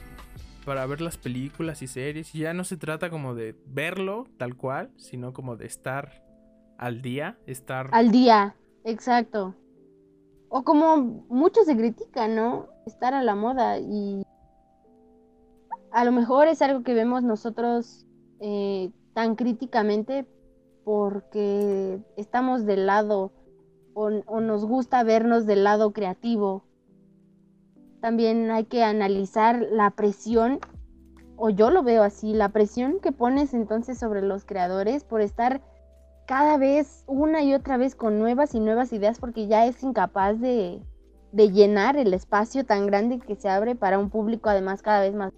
para ver las películas y series. Ya no se trata como de verlo tal cual, sino como de estar al día, estar al día, exacto. O como muchos se critican, ¿no? Estar a la moda y a lo mejor es algo que vemos nosotros eh, tan críticamente porque estamos del lado o, nos gusta vernos del lado creativo. También hay que analizar la presión, o yo lo veo así, la presión que pones entonces sobre los creadores por estar cada vez una y otra vez con nuevas y nuevas ideas porque ya es incapaz de, de llenar el espacio tan grande que se abre para un público además cada vez más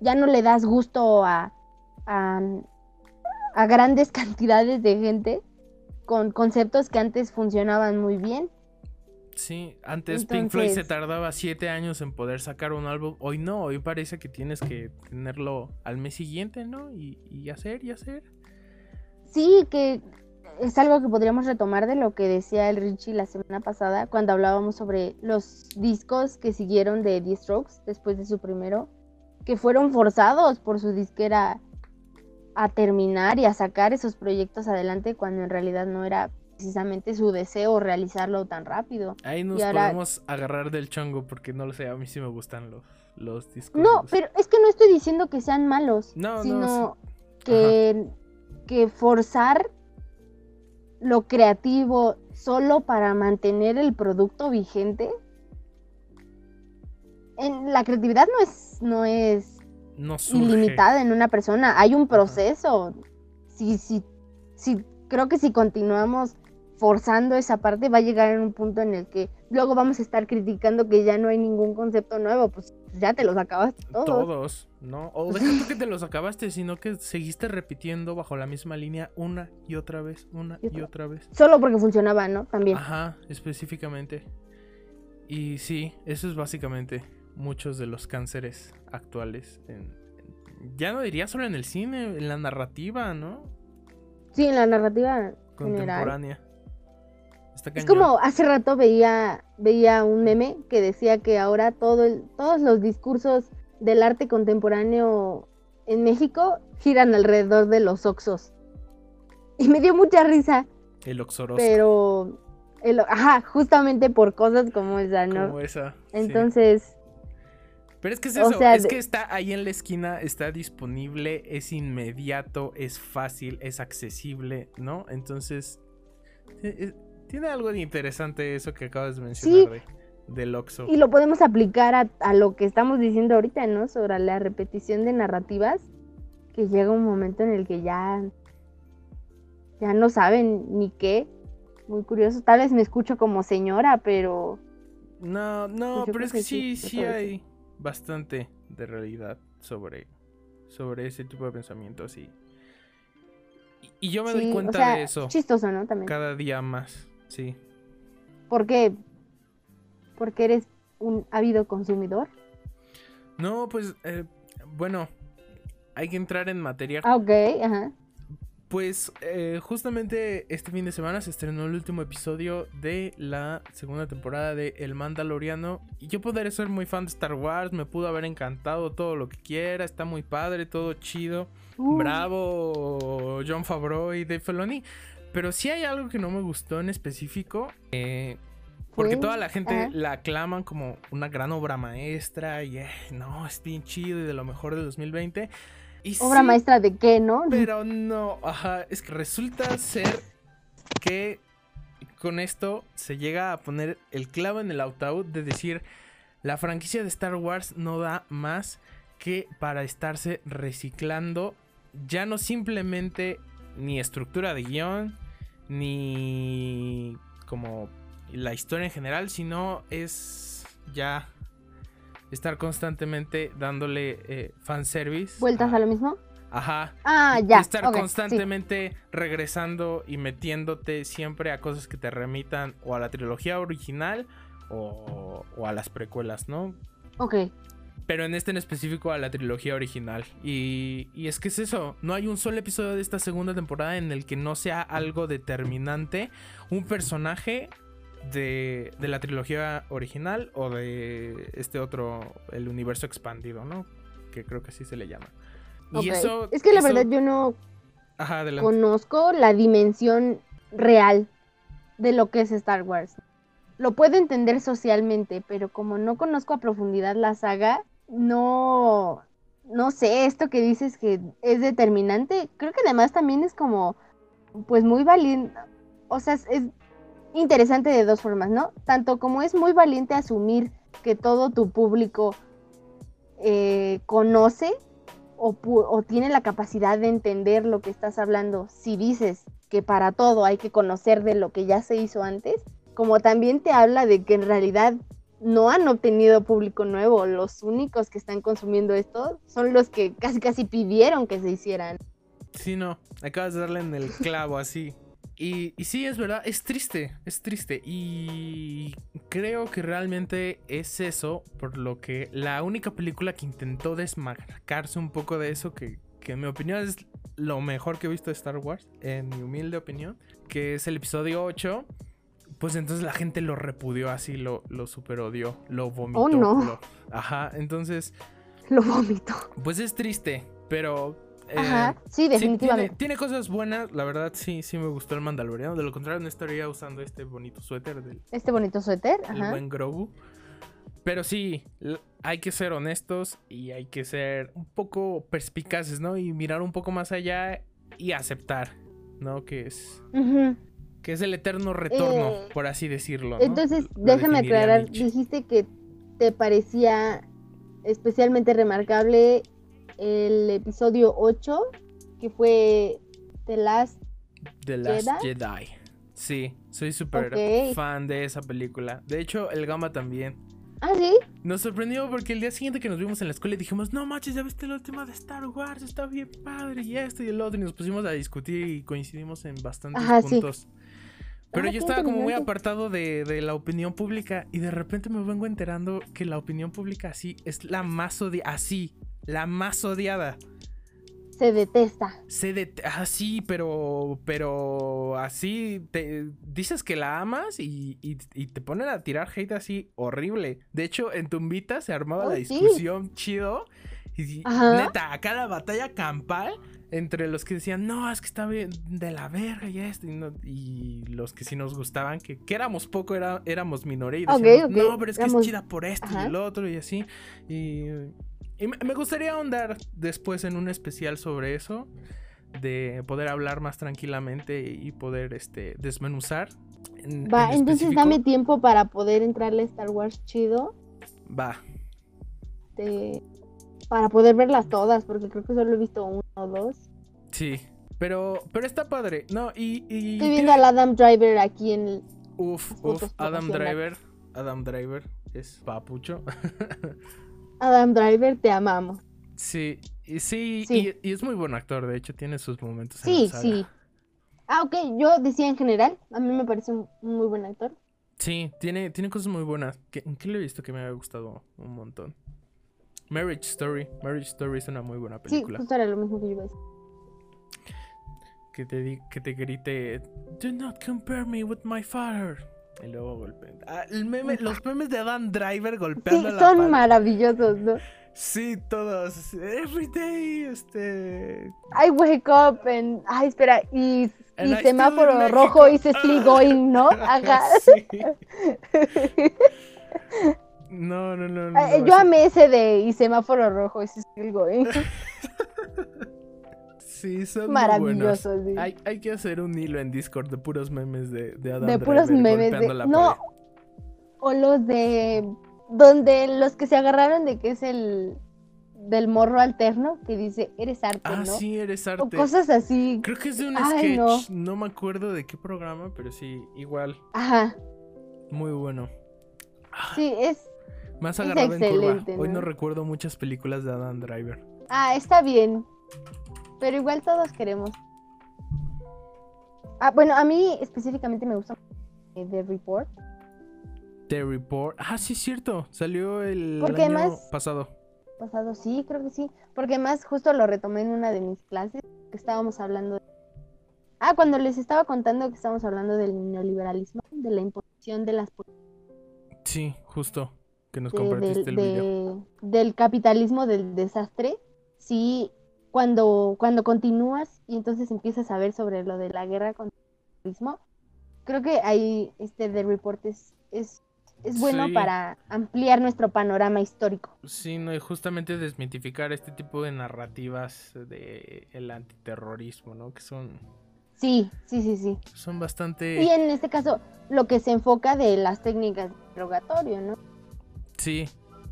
ya no le das gusto a, a, grandes cantidades de gente con conceptos que antes funcionaban muy bien. Sí, antes Pink Floyd se tardaba siete años en poder sacar un álbum. Hoy no, hoy parece que tienes que tenerlo al mes siguiente, ¿no? Y, y hacer y hacer. Sí, que es algo que podríamos retomar de lo que decía el Richie la semana pasada cuando hablábamos sobre los discos que siguieron de The Strokes después de su primero que fueron forzados por su disquera a terminar y a sacar esos proyectos adelante cuando en realidad no era precisamente su deseo realizarlo tan rápido. Ahí nos ahora- podemos agarrar del chongo porque no lo sé, a mí sí me gustan los, los discos. No, pero es que no estoy diciendo que sean malos, No, no, sino que, que forzar lo creativo solo para mantener el producto vigente. En, la creatividad no es, no es no ilimitada en una persona, hay un proceso. Si, si, si, creo que si continuamos forzando esa parte va a llegar en un punto en el que luego vamos a estar criticando que ya no hay ningún concepto nuevo, pues ya te los acabaste todos. Todos, ¿no? O deja tú que te los acabaste, sino que seguiste repitiendo bajo la misma línea una y otra vez, una Y y otra. vez. Solo porque funcionaba, ¿no? También. Ajá, específicamente. Y sí, eso es básicamente muchos de los cánceres actuales. en- en- ya no diría solo en el cine, en la narrativa, ¿no? Sí, en la narrativa general. Está Es como hace rato veía, veía un meme que decía que ahora todo el- todos los discursos del arte contemporáneo en México giran alrededor de los oxos. Y me dio mucha risa, El Oxorosco. pero el- ajá, justamente por cosas como esa, ¿no? Como esa. sí. Entonces, Pero es que es o eso, sea, es que está ahí en la esquina, está disponible, es inmediato, es fácil, es accesible, ¿no? Entonces, eh, eh, tiene algo de interesante eso que acabas de mencionar de, del Oxxo. y lo podemos aplicar a, a lo que estamos diciendo ahorita, ¿no? Sobre la repetición de narrativas, que llega un momento en el que ya, ya no saben ni qué. Muy curioso. Tal vez me escucho como señora, pero No, no, Pues pero es que que sí, sí, hay bastante de realidad sobre, sobre ese tipo de pensamientos y, y, yo me sí, doy o cuenta sea, de eso chistoso, ¿no? También. cada día más, sí. ¿Por qué? Porque eres un ávido consumidor. No, pues, eh, bueno, hay que entrar en materia Ah, ok, ajá. Pues eh, justamente este fin de semana se estrenó el último episodio de la segunda temporada de El Mandaloriano. Y yo podría ser muy fan de Star Wars, me pudo haber encantado todo lo que quiera, está muy padre, todo chido. Uh, Bravo John Favreau y Dave Filoni. Pero sí hay algo que no me gustó en específico. eh, porque toda la gente ajá. la aclaman como una gran obra maestra y eh, no, es bien chido y de lo mejor del 2020. Y Obra sí, maestra de qué, ¿no? pero no, ajá, es que resulta ser que con esto se llega a poner el clavo en el ataúd de decir la franquicia de Star Wars no da más que para estarse reciclando ya no simplemente ni estructura de guion ni como la historia en general, sino es ya estar constantemente dándole eh, fanservice. ¿Vueltas a lo mismo? Ajá, Ah, ya. estar sí. constantemente regresando y metiéndote siempre a cosas que te remitan o a la trilogía original o, o a las precuelas, ¿no? Ok. Pero en este en específico a la trilogía original. Y, y es que es eso, no hay un solo episodio de esta segunda temporada en el que no sea algo determinante, un personaje de, de la trilogía original o de este otro, el universo expandido, ¿no? Que creo que así se le llama. Y eso... es que la eso- verdad yo no Ajá, conozco la dimensión real de lo que es Star Wars. Lo puedo entender socialmente, pero como no conozco a profundidad la saga, no, no sé, esto que dices que es determinante, creo que además también es como, pues muy valiente, o sea, es, es interesante de dos formas, ¿no? Tanto como es muy valiente asumir que todo tu público eh, conoce o, o tiene la capacidad de entender lo que estás hablando si dices que para todo hay que conocer de lo que ya se hizo antes, como también te habla de que en realidad no han obtenido público nuevo, los únicos que están consumiendo esto son los que casi casi pidieron que se hicieran. Sí, no, acabas de darle en el clavo así. Y, y sí, es verdad, es triste, es triste. Y creo que realmente es eso, por lo que la única película que intentó desmarcarse un poco de eso, que, que en mi opinión es lo mejor que he visto de Star Wars, en mi humilde opinión, que es el episodio 8, pues entonces la gente lo repudió así, lo, lo super odió, lo vomitó. Oh, no. lo- ajá, entonces... Lo vomito. Pues es triste, pero Ajá, Eh, sí, sí, tiene, definitivamente. tiene cosas buenas, la verdad sí, sí me gustó el Mandaloriano. De lo contrario, no estaría usando este bonito suéter del Este bonito suéter, el ajá. buen Grogu. Pero sí, hay que ser honestos y hay que ser un poco perspicaces, ¿no? Y mirar un poco más allá y aceptar, ¿no? Que es, Ujú. Que es el eterno retorno, Eh, por así decirlo. ¿no? Entonces, Lo déjame aclarar, dijiste que te parecía especialmente remarcable el episodio 8, que fue The Last. The Last Jedi. Jedi. Sí, soy súper fan de esa película. De hecho, el Gama también. Ah, sí. Nos sorprendió porque el día siguiente que nos vimos en la escuela dijimos, no manches, ya viste la última de Star Wars, está bien padre, y esto y el otro. Y nos pusimos a discutir y coincidimos en bastantes Ajá, sí. Pero Ah, yo estaba como muy apartado de, de la opinión pública y de repente me vengo enterando que la opinión pública así es la más odiada. Así, la más odiada. Se detesta. Se de así, pero. Pero así. Te, dices que la amas y, y- y te ponen a tirar hate así horrible. De hecho, en Tumbita se armaba Oh, la sí. discusión chido. Y Ajá. neta, acá la batalla campal entre los que decían, no, es que está bien de la verga y esto. Y, no- y los que sí nos gustaban, que, que éramos poco, era, éramos minoría. Y decíamos, no, pero es que éramos- es chida por esto Ajá. y el otro y así. Y, y me gustaría ahondar después en un especial sobre eso. De poder hablar más tranquilamente y poder este, desmenuzar. en- Va, en entonces dame tiempo para poder entrarle a Star Wars chido. Va. de- para poder verlas todas, porque creo que solo he visto uno o dos. Sí. Pero, pero está padre. No, y. y Estoy viendo al Adam Driver aquí en el... Uf, uf, Adam. Driver. Adam Driver es papucho. Adam Driver, te amamos. sí, y sí, Sí. Y, y es muy buen actor, de hecho, tiene sus momentos. en Sí, la saga. sí. Ah, ok, yo decía en general, a mí me parece un un muy buen actor. Sí, tiene, tiene cosas muy buenas. ¿Qué- ¿En qué lo he visto que me ha gustado un montón? Marriage Story. Marriage Story es una muy buena Sí, película. justo era lo mismo que yo iba a decir. Que, te di- que te grite, Do not compare me with my father. Y luego golpea. Ah, el meme, los memes de Adam Driver Sí, golpeando la son pared. maravillosos, ¿no? Sí, todos. Every day, este. I wake up and... Ay, espera, y, And y semáforo rojo y se still going, ¿no? Ajá. Sí. No, no, no. no, Ay, no, Yo amé ese de y semáforo rojo y se still going. Sí, son muy buenos. Maravilloso, sí. Hay, hay que hacer un hilo en Discord de puros memes de, de Adam de puros Driver memes de... la No, pared. o los de... Donde los que se agarraron de que es el... Del morro alterno que dice, eres arte, Ah, ¿no? sí, eres o arte. cosas así. Creo que es de un Ay, sketch. no. No. me acuerdo de qué programa, pero sí, igual. Ajá, Muy bueno. Ah, sí, es... Más agarrado en curva. Hoy no recuerdo muchas películas de Adam Driver. Ah, está bien. Pero igual todos queremos. Ah, bueno, a mí específicamente me gusta eh, The Report. The Report. Ah, sí, es cierto. Salió el Porque año pasado. Pasado, sí, creo que sí. Porque además justo lo retomé en una de mis clases que estábamos hablando. de- Ah, cuando les estaba contando que estábamos hablando del neoliberalismo, de la imposición de las Sí, justo. Que nos de- compartiste del- el video. de- del capitalismo del desastre. Sí, cuando, cuando continúas y entonces empiezas a ver sobre lo de la guerra contra el capitalismo, creo que ahí este The Report es, es, es bueno Sí. para ampliar nuestro panorama histórico. Sí, no, y justamente desmitificar este tipo de narrativas de el antiterrorismo, ¿no? Que son, Sí, sí, sí, sí. son bastante... Y en este caso, lo que se enfoca de las técnicas de interrogatorio, ¿no? Sí,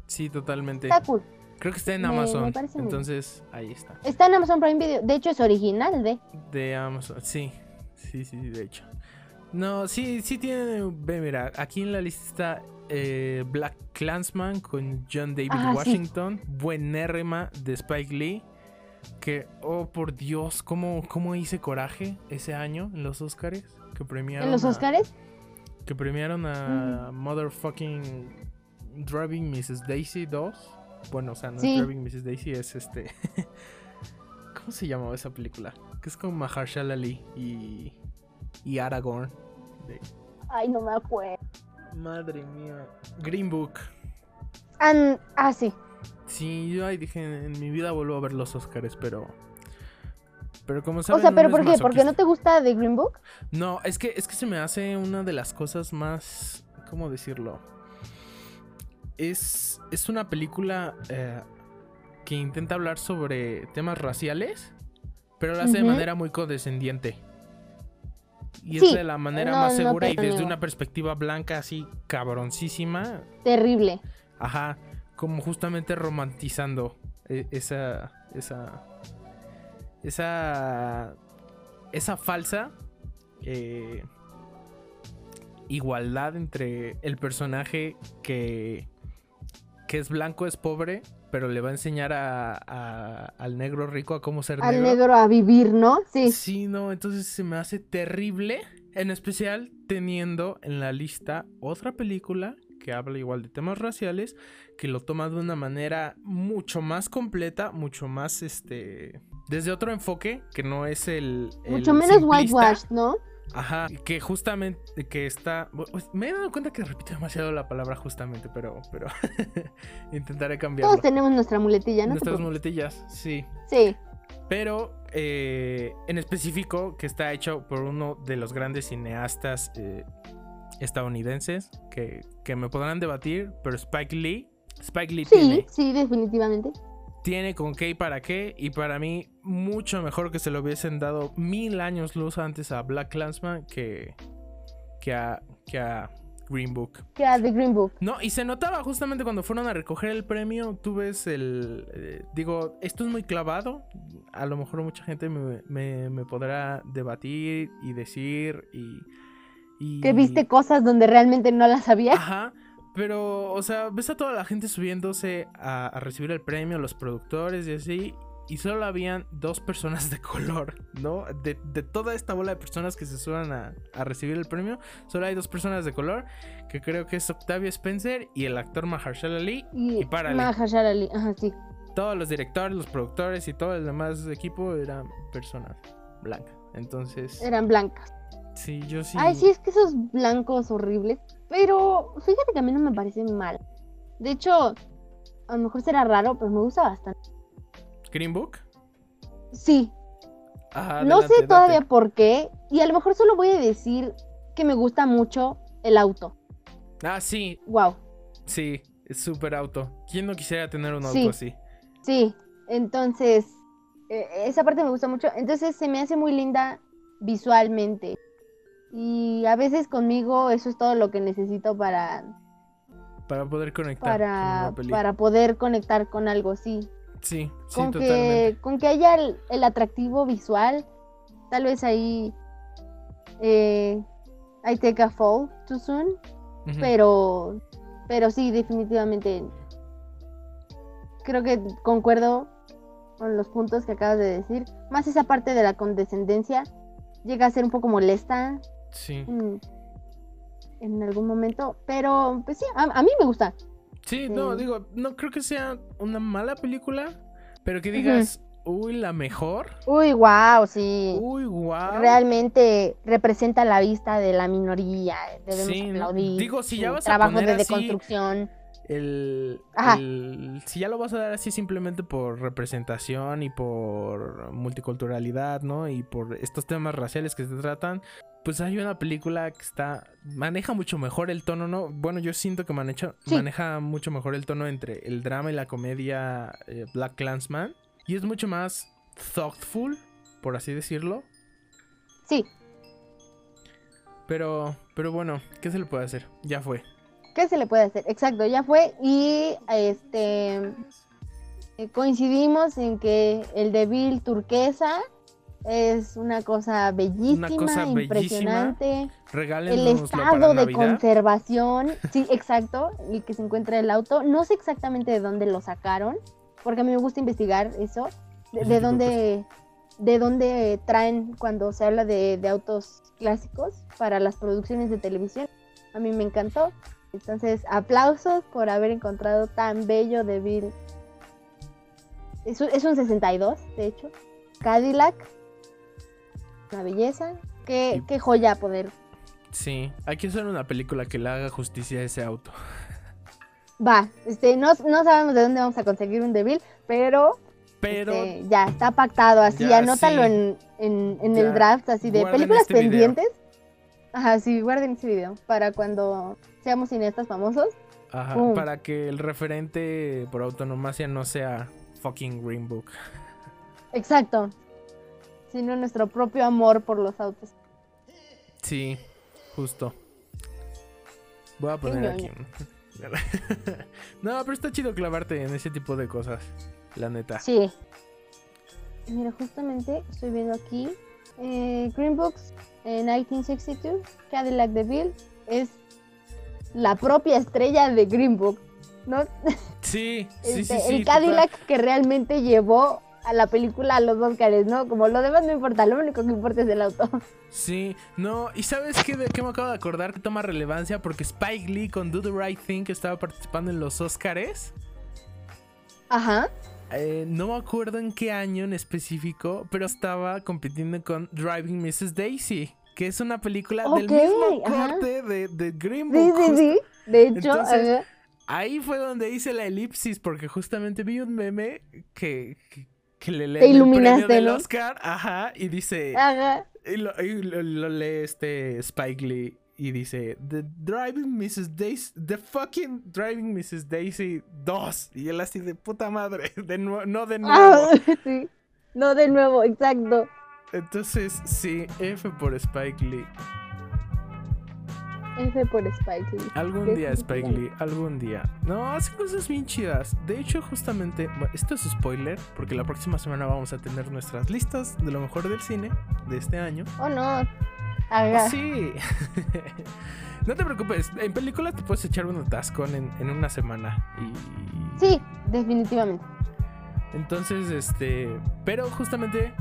sí, totalmente. Está cool. Creo que está en Me- me Amazon. entonces, ahí está. Está en Amazon Prime Video. De hecho, es original de. De Amazon, sí. Sí, sí, sí, de hecho. No, sí, sí tiene... Ve, mira, aquí en la lista está eh, Black Clansman con John David Ah, sí. Washington. Buenérrima de Spike Lee. Que, oh por Dios, ¿cómo, cómo hice coraje ese año en los Oscars? Que premiaron En los a- Oscars. Que premiaron a Motherfucking Driving Mrs. Daisy 2. Bueno, o sea, no Sí. es Driving Mrs. Daisy, es este. ¿Cómo se llamaba esa película? Que es con Mahershala Ali y. y Aragorn. De- Ay, no me acuerdo. Madre mía. Green Book. Ah, sí. Sí, yo ahí dije, en mi vida vuelvo a ver los Oscars, pero. Pero como O saben, sea, uno pero es ¿por qué? ¿Porque masoquista. no te gusta The Green Book? No, es que, es que se me hace una de las cosas más. ¿Cómo decirlo? Es, es una película eh, que intenta hablar sobre temas raciales, pero lo hace de manera muy condescendiente. Y Sí, es de la manera no, más segura y desde una perspectiva blanca así cabroncísima. Terrible. Ajá, como justamente romantizando eh, esa. esa. esa. esa falsa. eh, igualdad entre el personaje que. Que es blanco, es pobre, pero le va a enseñar a, a- al negro rico a cómo ser Al negro. negro a vivir, ¿no? Sí. Sí, no, entonces se me hace terrible. En especial teniendo en la lista otra película que habla igual de temas raciales, que lo toma de una manera mucho más completa, mucho más este. Desde otro enfoque, que no es el. el Mucho menos whitewashed, ¿no? Ajá, que justamente que está. pues, Me he dado cuenta que repito demasiado la palabra justamente, pero. pero intentaré cambiarlo. Todos tenemos nuestra muletilla, ¿no? Nuestras muletillas, sí. Sí. Pero eh, en específico que está hecho por uno de los grandes cineastas eh, estadounidenses que, que me podrán debatir, pero Spike Lee, Spike Lee Sí, tiene, sí, definitivamente. tiene con qué y para qué, y para mí mucho mejor que se lo hubiesen dado mil años luz antes a Black Clansman que, que, a, que a Green Book. Que a The Green Book. No, y se notaba justamente cuando fueron a recoger el premio, tú ves el... eh, digo, esto es muy clavado, a lo mejor mucha gente me, me- me podrá debatir y decir y... y- Que viste cosas donde realmente no las sabías. Ajá, pero, o sea, ves a toda la gente subiéndose a, a recibir el premio, los productores y así, y solo habían dos personas de color, ¿no? De, de toda esta bola de personas que se suban a, a recibir el premio, solo hay dos personas de color, que creo que es Octavia Spencer y el actor Mahershala Ali. Y, y párale. Mahershala Ali, Ajá, sí. Todos los directores, los productores y todo el demás equipo eran personas blancas. Entonces, Eran blancas. sí, yo sí... Ay, sí, es que esos blancos horribles. Pero fíjate que a mí no me parece mal. De hecho, a lo mejor será raro, pero me gusta bastante. Green Book. Sí, Ajá, no adelante, sé date. todavía por qué. Y a lo mejor solo voy a decir que me gusta mucho el auto. Ah, sí, Wow. Sí, es súper auto. ¿Quién no quisiera tener un auto Sí. así? Sí, entonces, eh, esa parte me gusta mucho. Entonces se me hace muy linda visualmente. Y a veces conmigo eso es todo lo que necesito para, Para poder conectar con para, una para poder conectar con algo, sí. Sí, sí, con, totalmente. que, con que haya el, el atractivo visual, tal vez ahí eh, I take a fall too soon, pero, pero sí, definitivamente creo que concuerdo con los puntos que acabas de decir. Más esa parte de la condescendencia llega a ser un poco molesta Sí, en, en algún momento, pero pues sí, a, a mí me gusta. Sí, no, digo, no creo que sea una mala película, pero que digas, uy, la mejor. Uy, wow, sí. Uy, wow. realmente representa la vista de la minoría. Debemos Sí, aplaudir. Digo, si ya vas a trabajo poner de así- deconstrucción. El, el- si ya lo vas a dar así simplemente por representación y por multiculturalidad, ¿no? Y por estos temas raciales que se tratan, pues hay una película que está maneja mucho mejor el tono, ¿no? Bueno, yo siento que maneja, Sí. maneja mucho mejor el tono entre el drama y la comedia eh, Black Clansman y es mucho más thoughtful, por así decirlo. Sí, Pero, pero bueno, ¿qué se le puede hacer? Ya fue. ¿qué se le puede hacer? Exacto, ya fue. Y este coincidimos en que el de Bill turquesa es una cosa bellísima, cosa bellísima. impresionante. Regálenos El estado de conservación, sí, exacto, el que se encuentra el auto. No sé exactamente de dónde lo sacaron, porque a mí me gusta investigar eso, de, dónde, de dónde traen cuando se habla de, de autos clásicos para las producciones de televisión. A mí me encantó. Entonces, aplausos por haber encontrado tan bello de Bill. Es un, es un 62, de hecho. Cadillac. Una belleza. Qué, Y- qué joya poder Sí, hay que hacer una película que le haga justicia a ese auto. Va, este, no, no sabemos de dónde vamos a conseguir un débil, pero Pero este, ya está pactado, así, Ya, anótalo sí. en, en, en el draft, así de guarden películas este video. pendientes. Ajá, sí, guarden ese video para cuando seamos cineastas famosos. ajá, para que el referente por autonomacia no sea fucking Green Book. Exacto. Sino nuestro propio amor por los autos. Sí, justo. Voy a poner aquí. no, pero está chido clavarte en ese tipo de cosas. La neta. Sí. Mira, justamente estoy viendo aquí. Eh, Green Books en 1962, Cadillac DeVille es la propia estrella de Green Book, ¿no? Sí, sí, Este, sí, sí. el total. Cadillac que realmente llevó a la película a los Oscars, ¿no? Como lo demás no importa, lo único que importa es el auto. Sí, no, y ¿sabes qué, de qué me acabo de acordar que toma relevancia? Porque Spike Lee con Do the Right Thing que estaba participando en los Oscars. Ajá. eh, no me acuerdo en qué año en específico, pero estaba compitiendo con Driving Mrs. Daisy, que es una película del mismo ajá. corte de, de Green Sí, Book. sí, justo. sí. De hecho, Entonces, ajá. Ahí fue donde hice la elipsis, porque justamente vi un meme que, que, que le lee el premio del ¿no? Oscar, ajá, y dice, Ajá. y lo, y lo- lo lee este Spike Lee y dice, The Driving Mrs. Daisy, The fucking Driving Mrs. Daisy 2. Y él así de puta madre, de no de nuevo. Ah, sí. No de nuevo, exacto. Entonces, sí, F por Spike Lee. F por Spike Lee. Algún día, Spike. Lee, algún día. No, hace cosas bien chidas. De hecho, justamente, bueno, esto es spoiler, porque la próxima semana vamos a tener nuestras listas de lo mejor del cine de este año. Oh no. Haga. Sí. no te preocupes, en película te puedes echar un atascón en, en una semana. Y. Sí, definitivamente. Entonces, este. Pero justamente.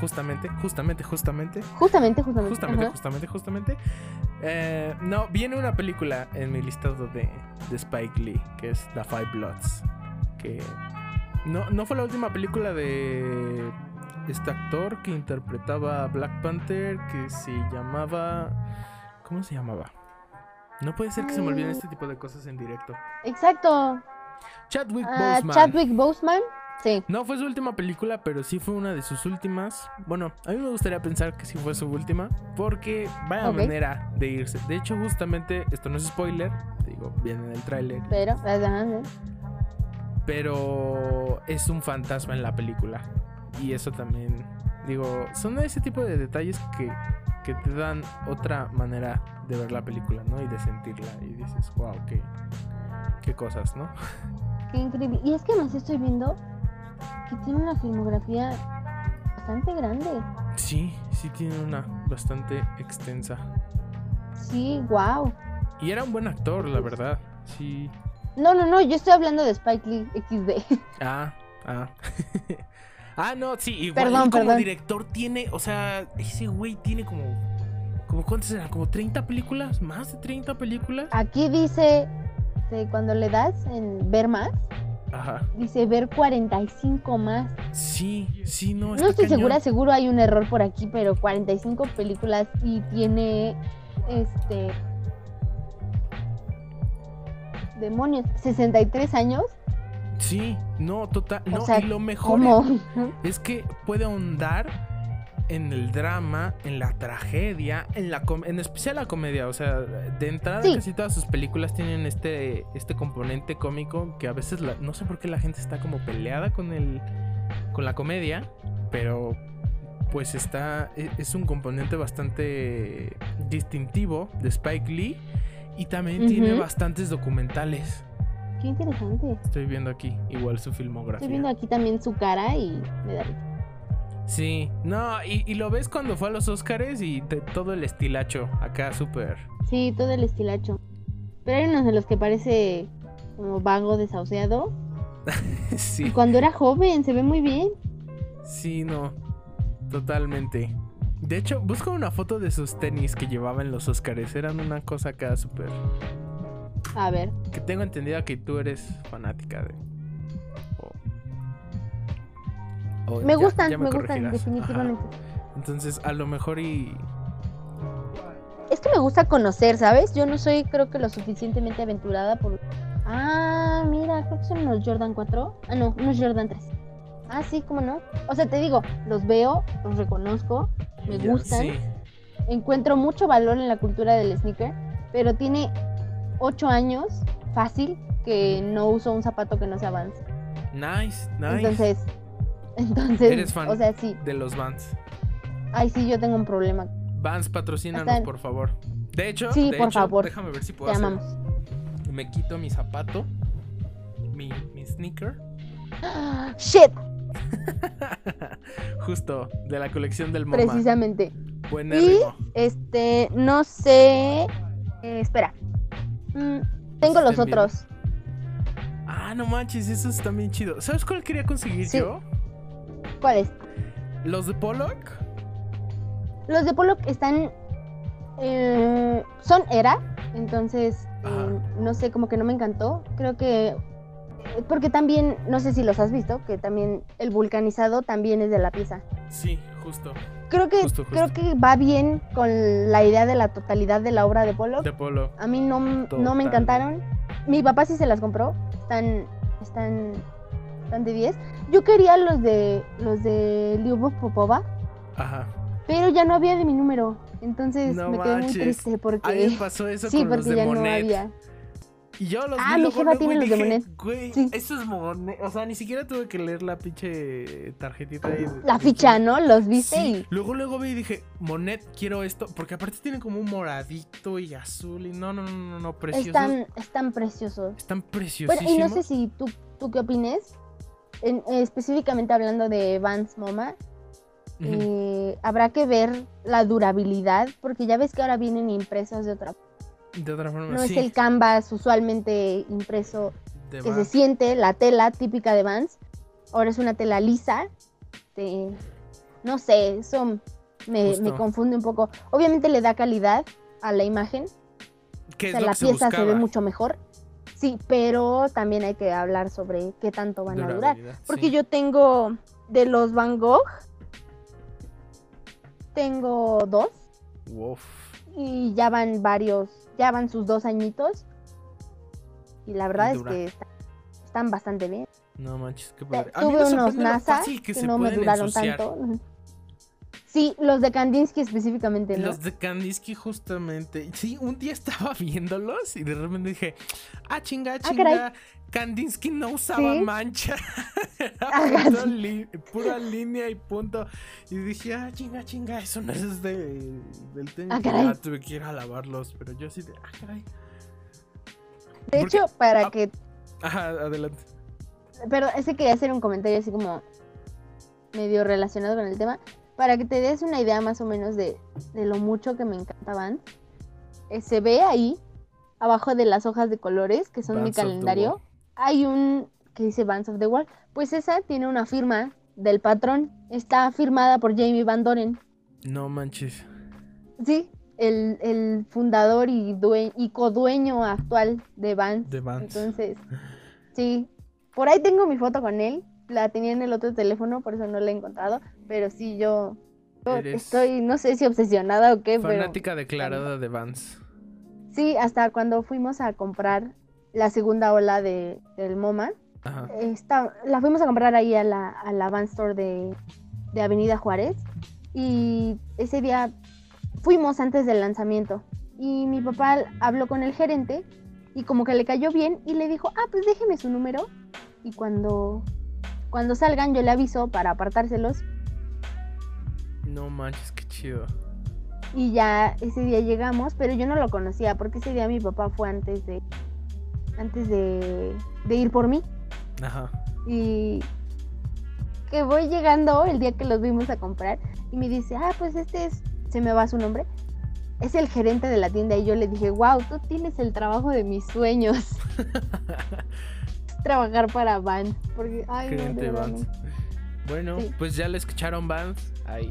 Justamente, justamente, justamente. Justamente, justamente. Justamente, ajá. justamente, justamente. Eh, no, viene una película en mi listado de, de Spike Lee, que es The Five Bloods. Que no, no fue la última película de este actor que interpretaba a Black Panther, que se llamaba... ¿Cómo se llamaba? No puede ser que se me olviden Mm. este tipo de cosas en directo. Exacto. Chadwick Ah, Boseman. Chadwick Boseman. Sí. No fue su última película, pero sí fue una de sus últimas. Bueno, a mí me gustaría pensar que sí fue su última, porque vaya manera de irse. De hecho, justamente, esto no es spoiler, digo, viene en el tráiler, Pero, pero es un fantasma en la película. Y eso también, digo, son ese tipo de detalles que, que te dan otra manera de ver la película, ¿no? Y de sentirla. Y dices, wow, qué, qué cosas, ¿no? Qué increíble. Y es que además estoy viendo que tiene una filmografía bastante grande. Sí, sí tiene una bastante extensa. Sí, wow. Y era un buen actor, la verdad. Sí. No, no, no, yo estoy hablando de Spike Lee XD. Ah, ah. ah, no, sí, igual Perdón, como perdón. director tiene, o sea, ese güey tiene como, como ¿cuántas eran? ¿Como 30 películas? ¿Más de 30 películas? Aquí dice, cuando le das en ver más, Ajá. dice ver 45 más. Sí, sí, no, No estoy cañón. segura, seguro hay un error por aquí, pero 45 películas y tiene este demonios, 63 años. Sí, no, total, O no, sea, y lo mejor ¿Cómo? es que puede ahondar en el drama, en la tragedia, en la en especial la comedia, o sea, de entrada Sí. casi todas sus películas tienen este este componente cómico que a veces la- no sé por qué la gente está como peleada con el con la comedia, pero pues está e- es un componente bastante distintivo de Spike Lee y también tiene bastantes documentales. Qué interesante. Estoy viendo aquí igual su filmografía. Estoy viendo aquí también su cara y me da. Sí, no, y, y lo ves cuando fue a los Oscars y te- todo el estilacho acá súper. Sí, todo el estilacho. Pero hay unos de los que parece como vago, desahuciado. Y sí, cuando era joven, se ve muy bien. sí, no, totalmente. De hecho, busca una foto de sus tenis que llevaba en los Oscars. Eran una cosa acá súper. A ver, Que tengo entendido que tú eres fanática de. Me ya- gustan, ya me, gustan, definitivamente. Ajá. Entonces, a lo mejor y. Es que me gusta conocer, ¿sabes? Yo no soy, creo que lo suficientemente aventurada por. Ah, mira, creo que son unos Jordan 4. Ah, no, unos Jordan 3. Ah, sí, cómo no. O sea, te digo, los veo, los reconozco, me Ya, gustan. Sí. Encuentro mucho valor en la cultura del sneaker, pero tiene ocho años, fácil, que no uso un zapato que no sea Vans. Nice, nice. Entonces, entonces, Eres fan. o sea, sí, de los Vans. ay, sí, yo tengo un problema. Vans, patrocínanos, Hasta- por favor. De hecho, Sí, de por hecho, favor. déjame ver si Te puedo hacer. amamos. Me quito mi zapato, mi, mi sneaker, Shit, justo de la colección del MoMA. precisamente. Buenérrimo. Este, no sé. eh, espera. Mm, tengo los bien. otros. Ah, no manches, esos están bien chidos. ¿Sabes cuál quería conseguir Sí. yo? ¿Cuáles? Los de Pollock. Los de Pollock están. eh, son era. Entonces, eh, Ajá. no sé, como que no me encantó. Creo que. eh, Porque también, no sé si los has visto, que también el vulcanizado también es de la pieza. Sí, justo. Creo que, Justo, justo. creo que va bien con la idea de la totalidad de la obra de Pollock. De Pollock. A mí no, no me encantaron. Mi papá sí se las compró. Están, están, están de 10. Yo quería los de los de Lyubov Popova, Ajá. pero ya no había de mi número. Entonces No me quedé muy triste A mí porque pasó eso sí, con los porque de ya no Monet. había. Y yo los Ah, mi jefa tiene los de Monet. Güey, Sí. eso es Monet. O sea, ni siquiera tuve que leer la pinche tarjetita ahí. La ficha, ¿no? Los viste Sí, y luego luego vi y dije, Monet, quiero esto, porque aparte tiene como un moradito y azul y no, no, no, no, no, preciosos. están, están preciosos. Están Bueno, preciosísimos. y no sé si tú, tú qué opines. En- específicamente hablando de Vans MoMA, eh, habrá que ver la durabilidad, porque ya ves que ahora vienen impresos de otra De otra forma, No sí. es el canvas usualmente impreso de que se siente, la tela típica de Vans. Ahora es una tela lisa. no sé, eso me, me confunde un poco. Obviamente le da calidad a la imagen. ¿Qué O sea, la pieza se ve mucho mejor. Sí, pero también hay que hablar sobre qué tanto van a durar. Porque sí. yo tengo de los Van Gogh, tengo dos Uf. y ya van varios, ya van sus dos añitos. Y la verdad es que está- están bastante bien. No manches, qué padre. Tuve unos NASA que, se no me duraron ensuciar. tanto. Sí, los de Kandinsky específicamente, ¿no? Los de Kandinsky justamente. Sí, un día estaba viéndolos y de repente dije, ah, chinga, caray. chinga. Kandinsky no usaba ¿Sí? mancha. Era Ajá, pura, sí. li- pura línea y punto. Y dije, ah, chinga, chinga, eso no es de, del tenis. Ah, caray. ya tuve que ir a lavarlos, pero yo así de, ah, caray. de porque- hecho, para ah. que... Ajá, adelante. Pero ese quería hacer un comentario así como medio relacionado con el tema. Para que te des una idea más o menos de, de lo mucho que me encantaban. eh, se ve ahí, abajo de las hojas de colores, que son mi Bands calendario. Hay un que dice Bands of the Wall. Pues esa tiene una firma del patrón. Está firmada por Jamie Van Doren. No manches. Sí, el, el fundador y, due- y codueño actual de Vans. De Vans. Entonces, sí. Por ahí tengo mi foto con él. La tenía en el otro teléfono, por eso no la he encontrado. Pero sí, yo, estoy, no sé si obsesionada o qué, pero Fanática declarada de Vans. sí, hasta cuando fuimos a comprar la segunda ola de, del MoMA, Ajá. esta- la fuimos a comprar ahí a la, a la Van Store de, de Avenida Juárez. Y ese día fuimos antes del lanzamiento. Y mi papá habló con el gerente y como que le cayó bien y le dijo, ah, pues déjeme su número. Y cuando, cuando salgan yo le aviso para apartárselos. No manches, qué chido. Y ya ese día llegamos, pero yo no lo conocía porque ese día mi papá fue antes de, antes de, de ir por mí. Ajá. Y que voy llegando el día que los vimos a comprar y me dice, ah, pues este es, se me va su nombre, es el gerente de la tienda. Y yo le dije, wow, tú tienes el trabajo de mis sueños, trabajar para Van. Porque, ay, no, Gerente verdad, Vans. no. Bueno, Sí. pues ya le escucharon Vans. Ahí.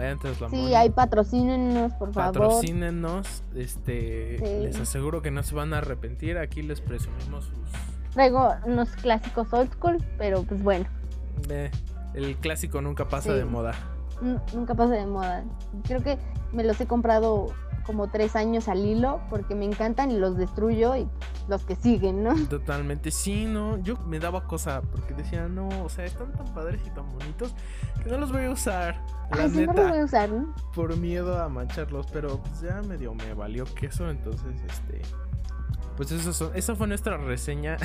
Vayan tras la Sí, ahí patrocínenos, por favor. Patrocínenos. Este. Sí. Les aseguro que no se van a arrepentir. Aquí les presumimos sus. Traigo unos clásicos old school, pero pues bueno. eh, el clásico nunca pasa Sí. de moda. Nunca pasa de moda. Creo que me los he comprado como tres años al hilo porque me encantan y los destruyo y los que siguen, ¿no? Totalmente, sí, no, yo me daba cosa porque decía, no, o sea, están tan padres y tan bonitos que no los voy a usar. La Ay, neta, no los voy a usar, ¿no? Por miedo a mancharlos, pero pues ya medio me valió queso, entonces, este, pues eso, eso fue nuestra reseña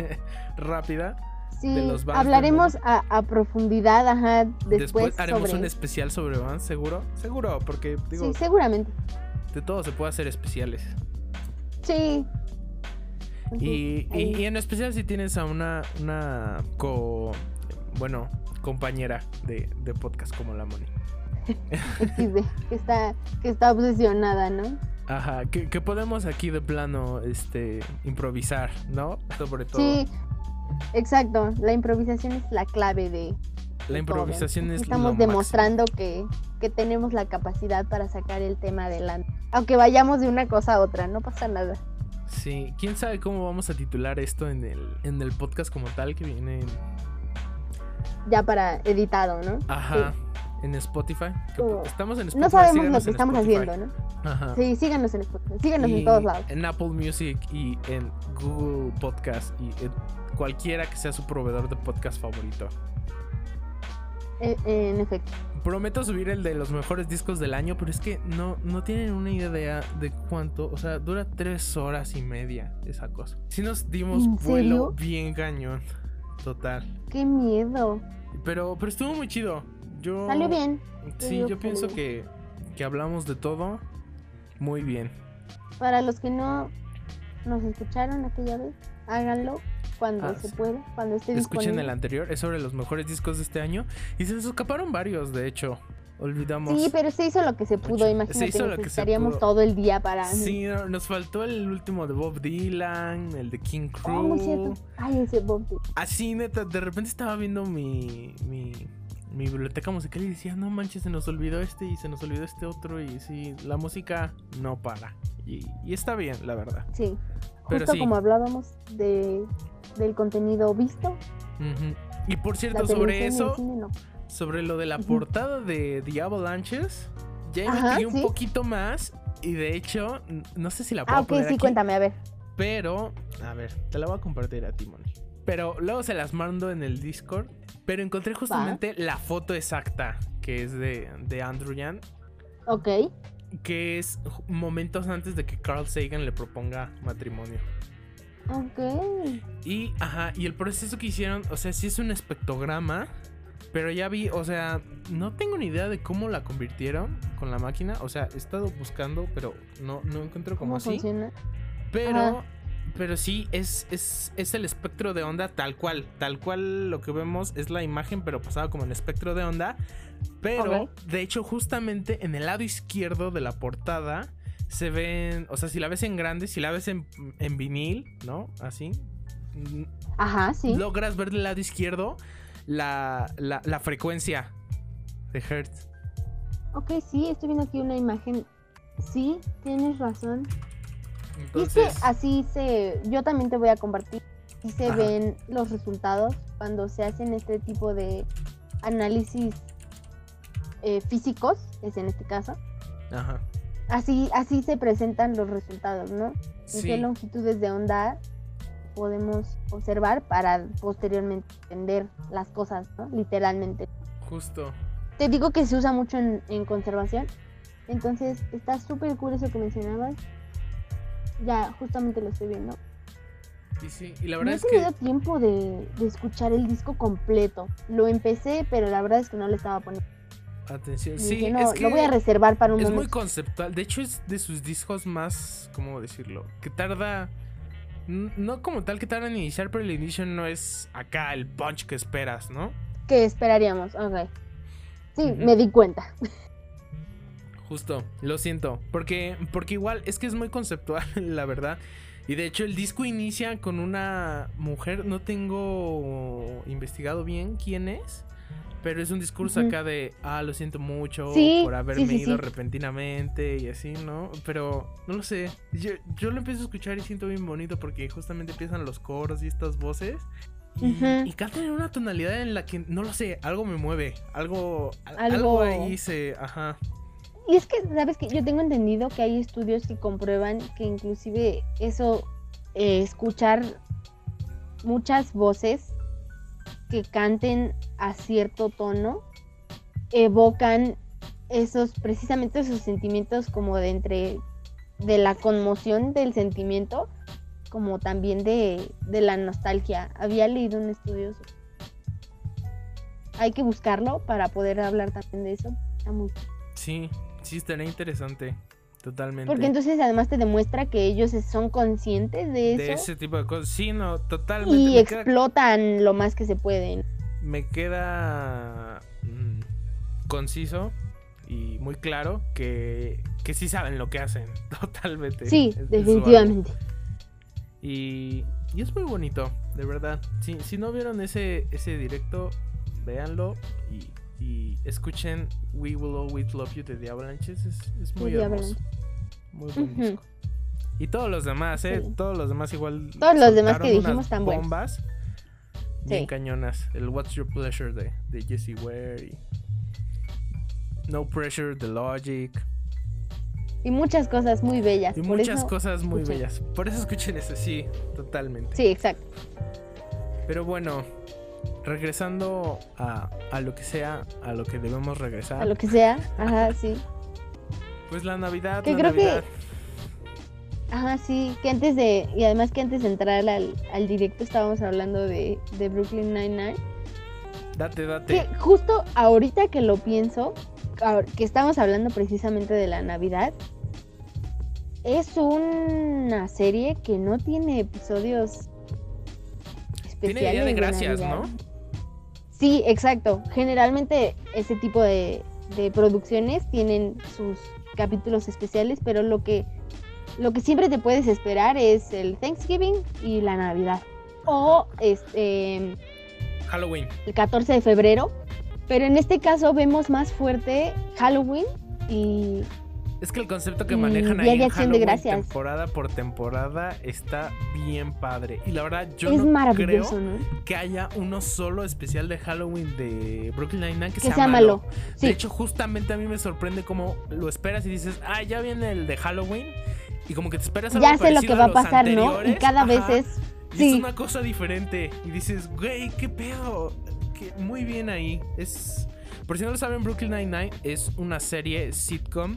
rápida. Sí, hablaremos a, profundidad, ajá, después, después haremos un especial sobre Vans, seguro, seguro, porque digo, sí, seguramente de todo se puede hacer especiales. Sí. Y, y, en especial si tienes a una, una co, bueno, compañera de, de podcast como la Moni. que está, que está obsesionada, ¿no? Ajá, que, que, podemos aquí de plano este improvisar, ¿no? Sobre todo. Sí, exacto. La improvisación es la clave de. La improvisación es Estamos demostrando que, que tenemos la capacidad para sacar el tema adelante. Aunque vayamos de una cosa a otra, no pasa nada. Sí, quién sabe cómo vamos a titular esto en el, en el podcast como tal que viene. Ya para editado, ¿no? Ajá. En Spotify. Estamos en Spotify. No sabemos lo que estamos haciendo, ¿no? Ajá. Sí, síganos en Spotify. Síganos en todos lados. En Apple Music y en Google Podcast y en cualquiera que sea su proveedor de podcast favorito. Eh, en efecto. Prometo subir el de los mejores discos del año, pero es que no, no tienen una idea de cuánto. O sea, dura tres horas y media esa cosa. Si nos dimos vuelo bien cañón. Total. Qué miedo. Pero, pero estuvo muy chido. Yo. Salió bien. Sí, yo pienso que, que hablamos de todo muy bien. Para los que no nos escucharon aquella vez, háganlo cuando ah, se puede, cuando esté disponible. Escuchen el anterior, es sobre los mejores discos de este año y se nos escaparon varios, de hecho. Olvidamos. Sí, pero se hizo lo que se pudo, imagínate. Se hizo lo que estaríamos todo el día para. Sí, nos faltó el último de Bob Dylan, el de King Crew. Oh, Ay, ese Bob Dylan. Así, neta, de repente estaba viendo mi, mi, mi biblioteca musical y decía, no manches, se nos olvidó este y se nos olvidó este otro. Y sí, la música no para. Y, y está bien, la verdad. Sí. Justo como hablábamos de del contenido visto. Y por cierto, sobre eso, sobre lo de la portada de The Avalanches, ya investigué un poquito más y de hecho, no sé si la puedo ah, ok, sí, cuéntame, a ver. Pero, a ver, te la voy a compartir a Timon. Pero luego se las mando en el Discord. Pero encontré justamente la foto exacta que es de, de Andrew Yan. Ok. Que es momentos antes de que Carl Sagan le proponga matrimonio. Ok. Y, ajá, y el proceso que hicieron, o sea, sí es un espectrograma, pero ya vi, o sea, no tengo ni idea de cómo la convirtieron con la máquina. O sea, he estado buscando, pero no, no encuentro cómo, así. Funciona? Pero, pero sí, es, es, es, el espectro de onda tal cual. Tal cual lo que vemos es la imagen, pero pasada como en espectro de onda. Pero, de hecho, justamente en el lado izquierdo de la portada se ven, o sea, si la ves en grande, si la ves en, vinil, ¿no? Así. Ajá, sí. Logras ver del lado izquierdo la, la, frecuencia de Hertz. Ok, sí, estoy viendo aquí una imagen. Sí, tienes razón. Entonces... Y así se. Yo también te voy a compartir. Y se ven los resultados cuando se hacen este tipo de análisis eh, físicos, es en este caso. Ajá así, así se presentan los resultados, ¿no? En qué longitudes de onda podemos observar para posteriormente entender las cosas, ¿no? Literalmente. Justo. Te digo que se usa mucho en, conservación. Entonces, está súper cool eso que mencionabas. Ya, justamente lo estoy viendo. Y sí, y la verdad no es he tenido tiempo de, de escuchar el disco completo. Lo empecé, pero la verdad es que no le estaba poniendo Atención, sí, es que lo voy a reservar para un Es muy conceptual. De hecho, es de sus discos más, ¿cómo decirlo? Que tarda. No como tal que tarda en iniciar, pero el inicio no es acá el punch que esperas, ¿no? Que esperaríamos, ok. Sí, me di cuenta. Justo, lo siento. Porque, porque igual es que es muy conceptual, la verdad. Y de hecho el disco inicia con una mujer, no tengo investigado bien quién es, pero es un discurso acá de, ah, lo siento mucho por haberme ido repentinamente y así, ¿no? Pero no lo sé. Yo, yo lo empiezo a escuchar y siento bien bonito porque justamente empiezan los coros y estas voces. Y, y cantan en una tonalidad en la que, no lo sé, algo me mueve. Algo, al- Algo- algo ahí se. Ajá. Y es que, ¿sabes que Yo tengo entendido que hay estudios que comprueban que inclusive eso, eh, escuchar muchas voces que canten a cierto tono, evocan esos, precisamente esos sentimientos como de entre, de la conmoción del sentimiento, como también de, de la nostalgia. Había leído un estudio. Hay que buscarlo para poder hablar también de eso. Está muy Sí, sí, estaría interesante. Totalmente. Porque entonces además te demuestra que ellos son conscientes de de eso ese tipo de cosas. Sí, no, totalmente. y me, queda, explotan lo más que se pueden. me queda, mm, conciso y muy claro que, que sí saben lo que hacen. Totalmente. Sí, Es- definitivamente. Y, y es muy bonito, de verdad. Si, si no vieron ese, ese directo, véanlo y, y escuchen We Will Always Love You de The Avalanches. Es, es muy The hermoso. Muy buen disco. Y todos los demás, ¿eh? Sí. Todos los demás igual. Todos los demás que dijimos están buenos. bombas bien Sí. cañonas. El What's Your Pleasure de, de Jesse Ware y No Pressure de Logic. Y muchas cosas muy bellas. Y por muchas eso- cosas muy escuchen. bellas. Por eso escuchen eso, sí, totalmente. Sí, exacto. Pero bueno, regresando a, a lo que sea, a lo que debemos regresar. A lo que sea. Ajá, sí. Pues la Navidad, Que la creo que- Navidad. Ajá, sí. Que antes de. Y además que antes de entrar al, al directo estábamos hablando de, de Brooklyn Nine-Nine. Date, Que date. justo ahorita que lo pienso, que estamos hablando precisamente de la Navidad, es una serie que no tiene episodios especiales. Tiene Día de Gracias. ¿no? Sí, exacto. Generalmente ese tipo de, de producciones tienen sus capítulos especiales, pero lo que, lo que siempre te puedes esperar es el Thanksgiving y la Navidad. O este Halloween. el 14 de febrero. Pero en este caso vemos más fuerte Halloween y Es que el concepto que manejan ahí de en de Halloween Gracias. temporada por temporada está bien padre. Y la verdad, yo es no creo ¿no? que haya uno solo especial de Halloween de Brooklyn Nine-Nine que, Que sea malo. Sí. De hecho, justamente a mí me sorprende cómo lo esperas y dices, ah, ya viene el de Halloween. Y como que te esperas algo Ya sé lo que va a pasar, ¿no? Y cada Ajá. vez es... Sí. es una cosa diferente. Y dices, güey, qué pedo. Que muy bien ahí. Es. Por si no lo saben, Brooklyn Nine-Nine es una serie sitcom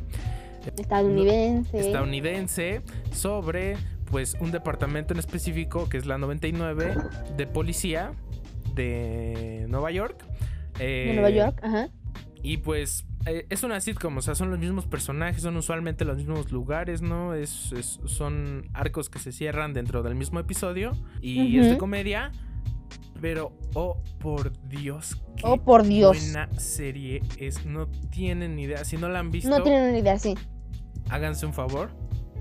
Estadounidense. estadounidense sobre pues un departamento en específico que es la 99 de policía de Nueva York. de Eh, Nueva York, ajá. y pues eh, es una sitcom, o sea, son los mismos personajes, son usualmente los mismos lugares, ¿no? Es, es- son arcos que se cierran dentro del mismo episodio y es de comedia. Pero, oh por Dios, qué Oh, por Dios. buena serie es. No tienen ni idea. Si no la han visto, No tienen una idea, sí. háganse un favor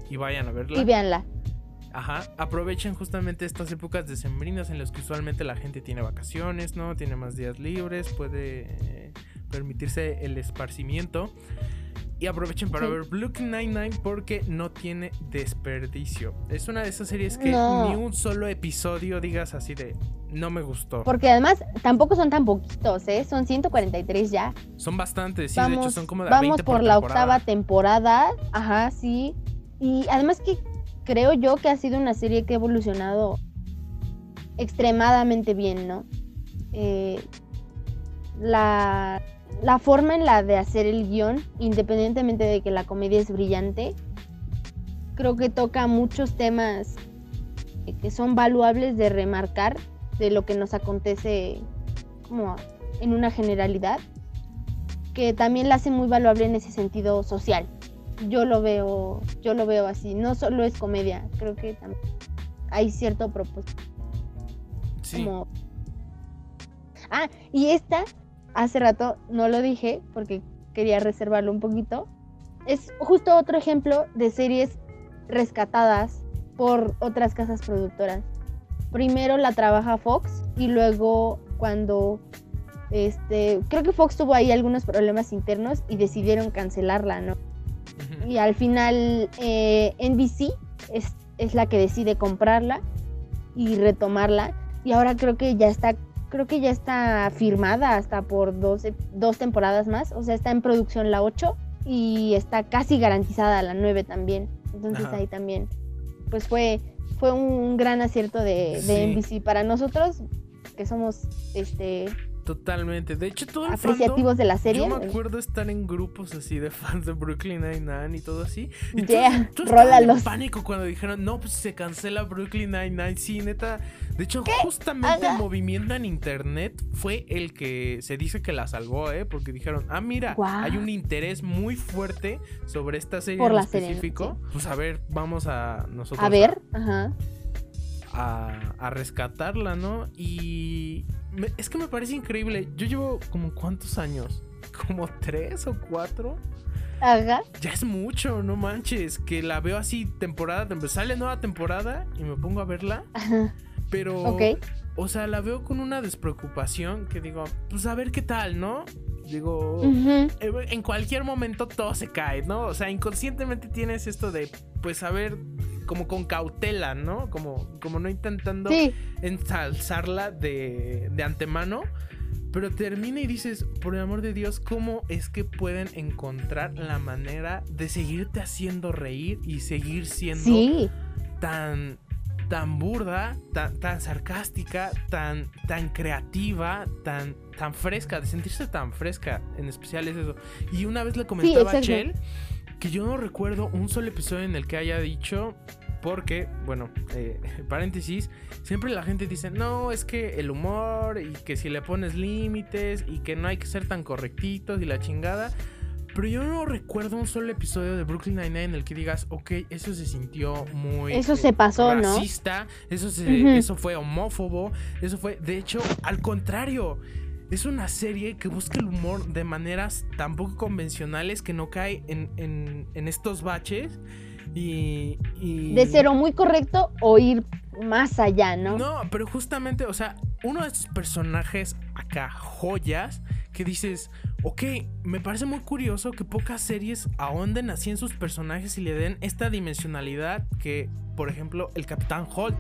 y vayan a verla. Y véanla. Ajá, aprovechen justamente estas épocas decembrinas en las que usualmente la gente tiene vacaciones, ¿no? Tiene más días libres, puede eh, permitirse el esparcimiento. Y aprovechen para Sí. ver Brooklyn Nine-Nine porque no tiene desperdicio. Es una de esas series que No. ni un solo episodio digas así de no me gustó. Porque además tampoco son tan poquitos, ¿eh? Son 143 ya. Son bastantes, sí, de hecho son como de vamos 20 por, la temporada. octava temporada. Ajá, sí. Y además que creo yo que ha sido una serie que ha evolucionado extremadamente bien, ¿no? Eh, la, la forma en la de hacer el guion, independientemente de que la comedia es brillante, creo que toca muchos temas que son valuables de remarcar de lo que nos acontece como en una generalidad, que también la hace muy valuable en ese sentido social. Yo lo veo, yo lo veo así, no solo es comedia, creo que también hay cierto propósito. Sí, Como... Ah, y esta, hace rato no lo dije porque quería reservarlo un poquito. Es justo otro ejemplo de series rescatadas por otras casas productoras. Primero la trabaja Fox y luego cuando este creo que Fox tuvo ahí algunos problemas internos y decidieron cancelarla, ¿no? Y al final eh, NBC es, es la que decide comprarla y retomarla. y ahora creo que ya está creo que ya está firmada hasta por dos, dos temporadas más, o sea, está en producción la 8 y está casi garantizada la 9 también. Entonces ahí también, pues fue, fue un gran acierto de, de NBC para nosotros, que somos este Totalmente. De hecho, todo el apreciativos de la serie. Yo me acuerdo estar en grupos así de fans de Brooklyn Nine-Nine y todo así. Y yeah, tú, en pánico cuando dijeron, no, pues se cancela Brooklyn Nine-Nine. Sí, neta. De hecho, justamente el movimiento en internet fue el que se dice que la salvó, ¿eh? Porque dijeron, ah, mira, hay un interés muy fuerte sobre esta serie en específico. Pues a ver, vamos a nosotros. A ver, ajá. A, a rescatarla, ¿no? Y es que me parece increíble. Yo llevo como cuántos años? Como tres o cuatro. Ajá. Ya es mucho, no manches. Que la veo así temporada, sale nueva temporada y me pongo a verla. Ajá. Pero, Ok o sea, la veo con una despreocupación que digo, pues a ver qué tal, ¿no? Digo, en cualquier momento todo se cae, ¿no? O sea, inconscientemente tienes esto de, pues a ver, como con cautela, ¿no? Como, como no intentando ensalzarla de, de antemano. Pero termina y dices, por el amor de Dios, ¿cómo es que pueden encontrar la manera de seguirte haciendo reír y seguir siendo tan, tan burda, tan, sarcástica, tan, tan creativa, tan, tan fresca, de sentirse tan fresca, en especial es eso. Y una vez le comentaba a Chell que yo no recuerdo un solo episodio en el que haya dicho, porque, bueno, eh, paréntesis, siempre la gente dice, no, es que el humor y que si le pones límites y que no hay que ser tan correctitos y la chingada. Pero yo no recuerdo un solo episodio de Brooklyn Nine-Nine en el que digas, ok, eso se sintió muy. Eso se pasó, racista, ¿no? Eso, eso fue homófobo, eso fue. De hecho, al contrario. Es una serie que busca el humor de maneras tan poco convencionales que no cae en, en, en estos baches y, De ser o muy correcto o ir más allá, ¿no? No, pero justamente, o sea, uno de estos personajes acá, joyas, que dices, ok, me parece muy curioso que pocas series ahonden así en sus personajes y le den esta dimensionalidad que, por ejemplo, el Capitán Holt.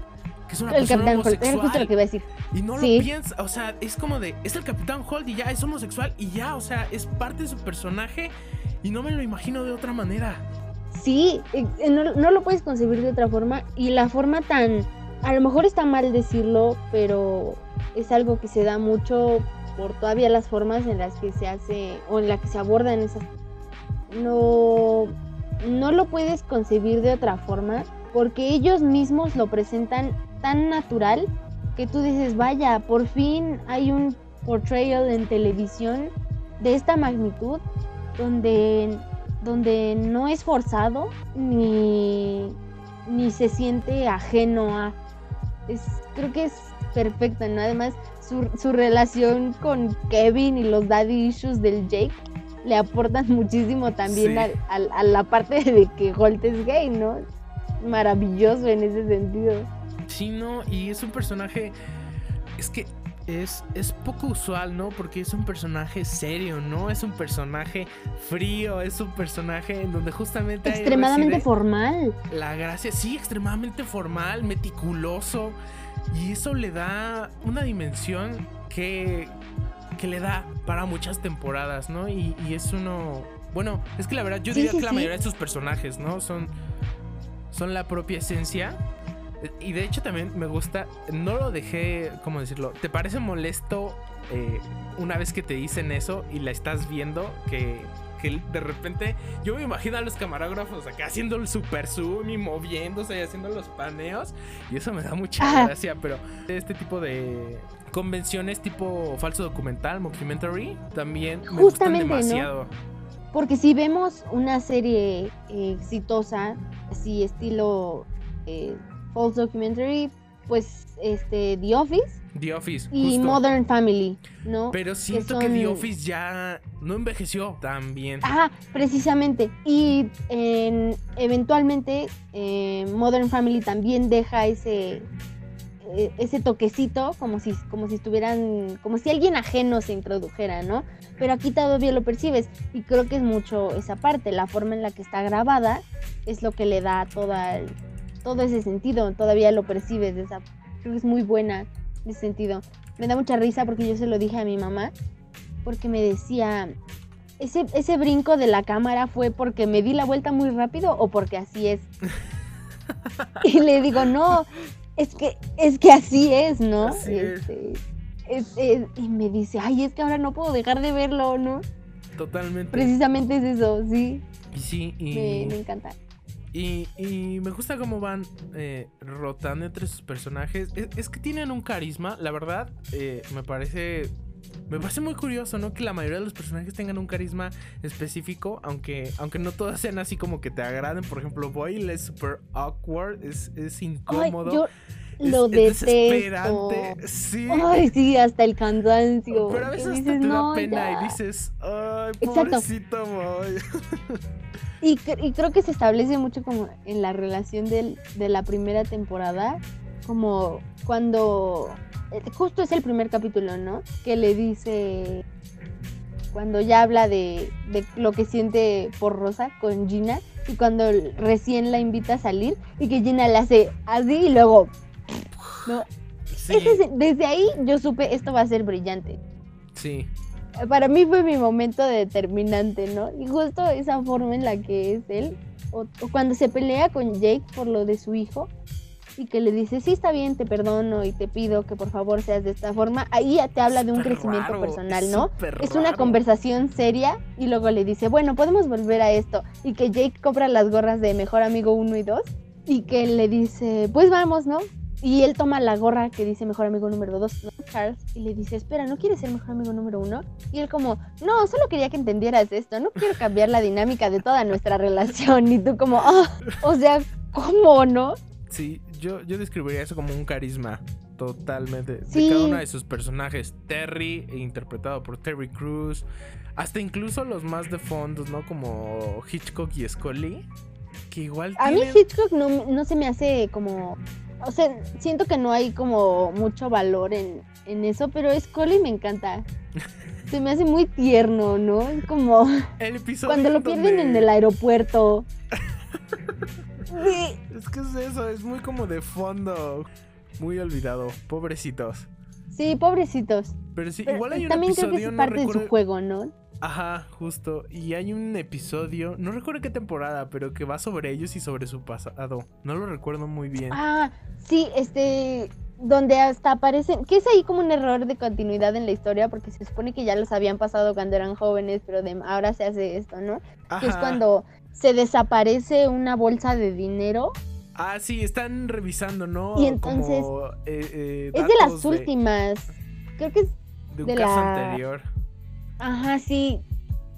Que es una el persona Capitán homosexual. Holt, lo que iba a decir. Y no lo piensas, o sea, es como de, es el Capitán Holt y ya es homosexual y ya, o sea, es parte de su personaje y no me lo imagino de otra manera. Sí, eh, no, lo puedes concebir de otra forma y la forma tan, a lo mejor está mal decirlo, pero es algo que se da mucho por todavía las formas en las que se hace o en las que se abordan esas. No, no lo puedes concebir de otra forma porque ellos mismos lo presentan tan natural que tú dices, vaya, por fin hay un portrayal en televisión de esta magnitud donde donde no es forzado ni, ni se siente ajeno a. Es, creo que es perfecta, ¿no? Además, su, su relación con Kevin y los daddy issues del Jake le aportan muchísimo también a, la parte de que Holt es gay, ¿no? Maravilloso en ese sentido. Sí, no, y es un personaje. Es que es, poco usual, ¿no? Porque es un personaje serio, ¿no? Es un personaje frío, es un personaje en donde justamente... Extremadamente formal. La gracia, sí, extremadamente formal, meticuloso. Y eso le da una dimensión que, que le da para muchas temporadas, ¿no? Y, es uno... Bueno, es que la verdad yo diría que la mayoría de sus personajes, ¿no? Son, son la propia esencia y de hecho también me gusta, no lo dejé, ¿cómo decirlo? ¿Te parece molesto eh, una vez que te dicen eso y la estás viendo que, de repente yo me imagino a los camarógrafos acá haciendo el super zoom y moviéndose y haciendo los paneos y eso me da mucha gracia, pero este tipo de convenciones tipo falso documental, mockumentary, también me gustan demasiado. Porque si vemos una serie eh, exitosa, así estilo eh, false documentary, pues este The Office. The Office. Y Modern Family, ¿no? Pero siento que, The Office ya no envejeció tan bien. Ajá, precisamente. Y eventualmente eh, Modern Family también deja ese e, ese toquecito como si como si estuvieran como si alguien ajeno se introdujera, ¿no? Pero aquí todavía lo percibes y creo que es mucho esa parte, la forma en la que está grabada es lo que le da toda el, todo ese sentido, todavía lo percibes de esa, creo que es muy buena ese sentido. Me da mucha risa porque yo se lo dije a mi mamá, porque me decía, ese, ese brinco de la cámara fue porque me di la vuelta muy rápido o porque así es. y le digo, no, es que, es que así es, ¿no? Así. Este, es- es- y me dice, ay, es que ahora no puedo dejar de verlo, ¿no? Totalmente. Precisamente es eso, sí, sí, y, me, me encanta. Y, y me gusta cómo van eh, rotando entre sus personajes. Es, es que tienen un carisma, la verdad, eh, me parece... Me parece muy curioso, ¿no? Que la mayoría de los personajes tengan un carisma específico, aunque, aunque no todas sean así como que te agraden. Por ejemplo, Boyle es super awkward, es, es Ay, incómodo. yo lo es detesto. desesperante. Sí. Ay, sí, hasta el cansancio. Pero a veces hasta dices, te da no, pena ya". y dices, ay, pobrecito Boy. Y, y creo que se establece mucho como en la relación del- de la primera temporada, como cuando, eh, justo es el primer capítulo, ¿no? Que le dice, cuando ya habla de, de lo que siente por Rosa con Gina, y cuando recién la invita a salir, y que Gina le hace así y luego, ¿no? Sí, Ese es- desde ahí yo supe, esto va a ser brillante. sí. para mí fue mi momento determinante, ¿no? Y justo esa forma en la que es él, o, o cuando se pelea con Jake por lo de su hijo y que le dice, sí, está bien, te perdono y te pido que por favor seas de esta forma, ahí ya te habla de un crecimiento raro, personal, ¿no? Es una raro. conversación seria y luego le dice, bueno, podemos volver a esto. Y que Jake compra las gorras de mejor amigo 1 y 2 y que le dice, pues vamos, ¿no? Y él toma la gorra que dice mejor amigo número 2, ¿no? Charles, y le dice, espera, ¿no quieres ser mejor amigo número 1? Y él como, no, solo quería que entendieras esto, no quiero cambiar la dinámica de toda nuestra relación. Y tú como, ah, o sea, ¿cómo no? Sí, yo, yo describiría eso como un carisma totalmente de cada uno de sus personajes. Terry, interpretado por Terry Crews, hasta incluso los más de fondos, ¿no? Como Hitchcock y Scully, que igual A mí tienen... Hitchcock no, no se me hace como... O sea, siento que no hay como mucho valor en, en eso, pero Scully me encanta. Se me hace muy tierno, ¿no? Es como el episodio cuando lo en pierden en el aeropuerto. Sí, Es que es eso, es muy como de fondo, muy olvidado, pobrecitos. sí, pobrecitos. Pero sí, Pero igual hay un también creo episodio, que es no parte de su juego, ¿no? Ajá, justo. Y hay un episodio, no recuerdo qué temporada, pero que va sobre ellos y sobre su pasado. No lo recuerdo muy bien. Ah, sí, este, donde hasta aparecen, que es ahí como un error de continuidad en la historia, porque se supone que ya los habían pasado cuando eran jóvenes, pero de, ahora se hace esto, ¿no? Que es cuando se desaparece una bolsa de dinero. Ah, sí, están revisando, ¿no? Y entonces- Como, eh, eh, Es de las últimas. Creo que es, De un de caso la- anterior. Ajá, sí.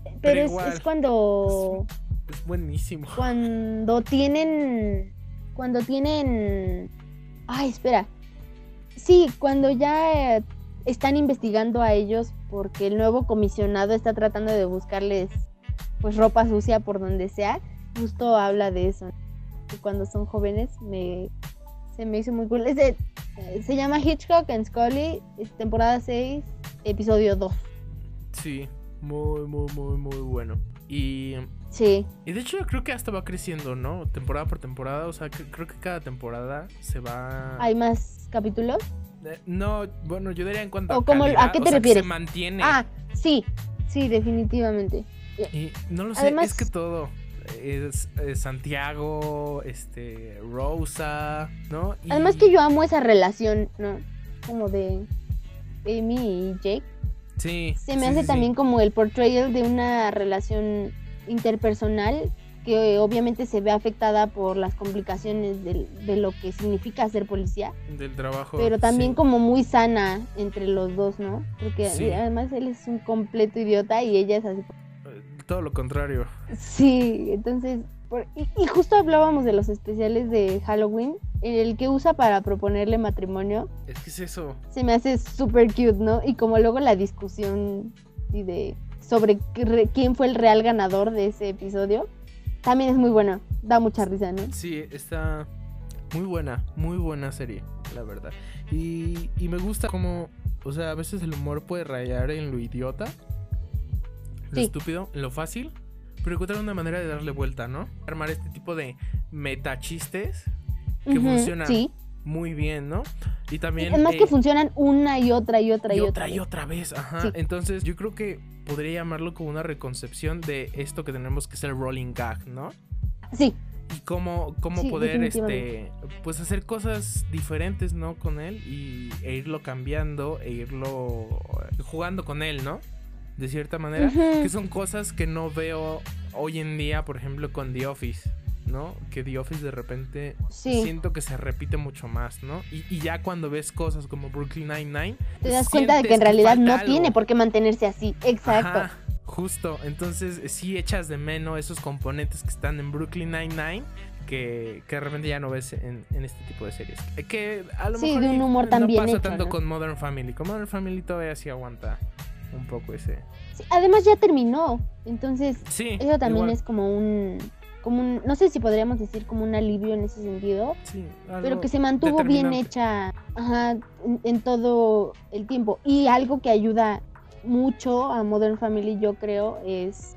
Pero, Pero es, igual, es cuando, Es buenísimo. cuando tienen, cuando tienen, ay, espera. Sí, cuando ya eh, están investigando a ellos porque el nuevo comisionado está tratando de buscarles pues ropa sucia por donde sea, justo habla de eso. Y cuando son jóvenes me se me hizo muy cool. Se llama Hitchcock and Scully, es temporada 6, episodio 2. Sí, muy, muy, muy, muy bueno. Y, Sí. y de hecho yo creo que hasta va creciendo, ¿no? Temporada por temporada. O sea, que- creo que cada temporada se va... ¿Hay más capítulos? Eh, no, bueno, yo diría en cuanto ¿O a qué o te sea, que refieres? se mantiene. Ah, sí, sí, definitivamente. Y no lo sé, Además- es que todo. Es, es Santiago, este, Rosa, ¿no? Y- Además que yo amo esa relación, ¿no? Como de Amy y Jake. Sí. Se me sí, hace sí, también sí. como el portrayal de una relación interpersonal que obviamente se ve afectada por las complicaciones del- de, lo que significa ser policía, Del trabajo. pero también sí. como muy sana entre los dos, ¿no? Porque Sí. además él es un completo idiota y ella es así. Todo lo contrario. Sí, entonces, por- y, y justo hablábamos de los especiales de Halloween, el que usa para proponerle matrimonio, Es que es eso. se me hace súper cute, ¿no? Y como luego la discusión y de sobre quién fue el real ganador de ese episodio, también es muy bueno, da mucha risa, ¿no? Sí, está muy buena, muy buena serie, la verdad. Y, y me gusta como, o sea, a veces el humor puede rayar en lo idiota, lo Sí. estúpido, en lo fácil, pero encontrar una manera de darle vuelta, ¿no? Armar este tipo de metachistes que funcionan. Sí, muy bien, ¿no? Y también... Es más que eh, funcionan una y otra y otra y, y otra. y otra vez, ajá. Sí. Entonces yo creo que podría llamarlo como una reconcepción de esto que tenemos que es el rolling gag, ¿no? Sí, Y cómo, cómo Sí, poder este pues hacer cosas diferentes, ¿no? Con él y, e irlo cambiando e irlo eh, jugando con él, ¿no? De cierta manera. Que son cosas que no veo hoy en día, por ejemplo, con The Office, ¿no? Que The Office de repente Sí. siento que se repite mucho más, ¿no? Y, y ya cuando ves cosas como Brooklyn Nine-Nine, te das cuenta de que en realidad no algo. tiene por qué mantenerse así. Exacto. Ajá, justo. Entonces, sí echas de menos esos componentes que están en Brooklyn Nine-Nine. Que, que de repente ya no ves en, en este tipo de series. Eh, Que a lo Sí, mejor de un humor tan no pasa hecho, tanto ¿no? con Modern Family. Con Modern Family todavía sí aguanta un poco ese. Sí, además ya terminó. Entonces, Sí. eso también igual. es como un como un no sé si podríamos decir como un alivio en ese sentido, Sí, pero que se mantuvo bien hecha ajá, en, en todo el tiempo. Y algo que ayuda mucho a Modern Family, yo creo, es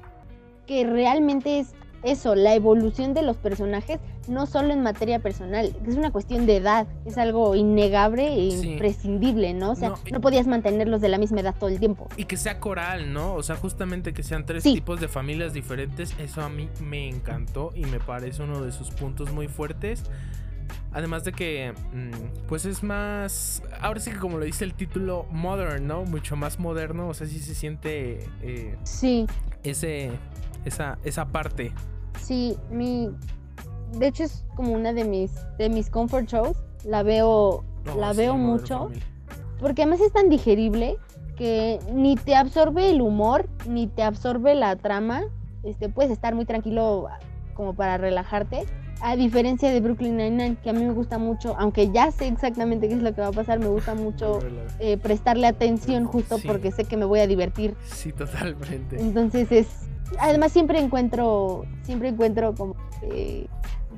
que realmente es eso, la evolución de los personajes, no solo en materia personal, es una cuestión de edad, es algo innegable e Sí. imprescindible, ¿no? O sea, No, podías mantenerlos de la misma edad todo el tiempo. Y que sea coral, ¿no? O sea, justamente que sean tres Sí. tipos de familias diferentes, eso a mí me encantó y me parece uno de sus puntos muy fuertes. Además de que, mm, pues es más, ahora sí que como lo dice el título, modern, ¿no? Mucho más moderno, o sea, sí se siente eh, Sí, ese, esa, esa parte. sí, mi de hecho es como una de mis de mis comfort shows, la veo No, la sí, veo mucho porque además es tan digerible que ni te absorbe el humor, ni te absorbe la trama. Este, puedes estar muy tranquilo como para relajarte. A diferencia de Brooklyn Nine-Nine, que a mí me gusta mucho, aunque ya sé exactamente qué es lo que va a pasar, me gusta mucho eh, prestarle atención justo Sí. porque sé que me voy a divertir. Sí, totalmente. Entonces es... Además siempre encuentro, siempre encuentro como eh,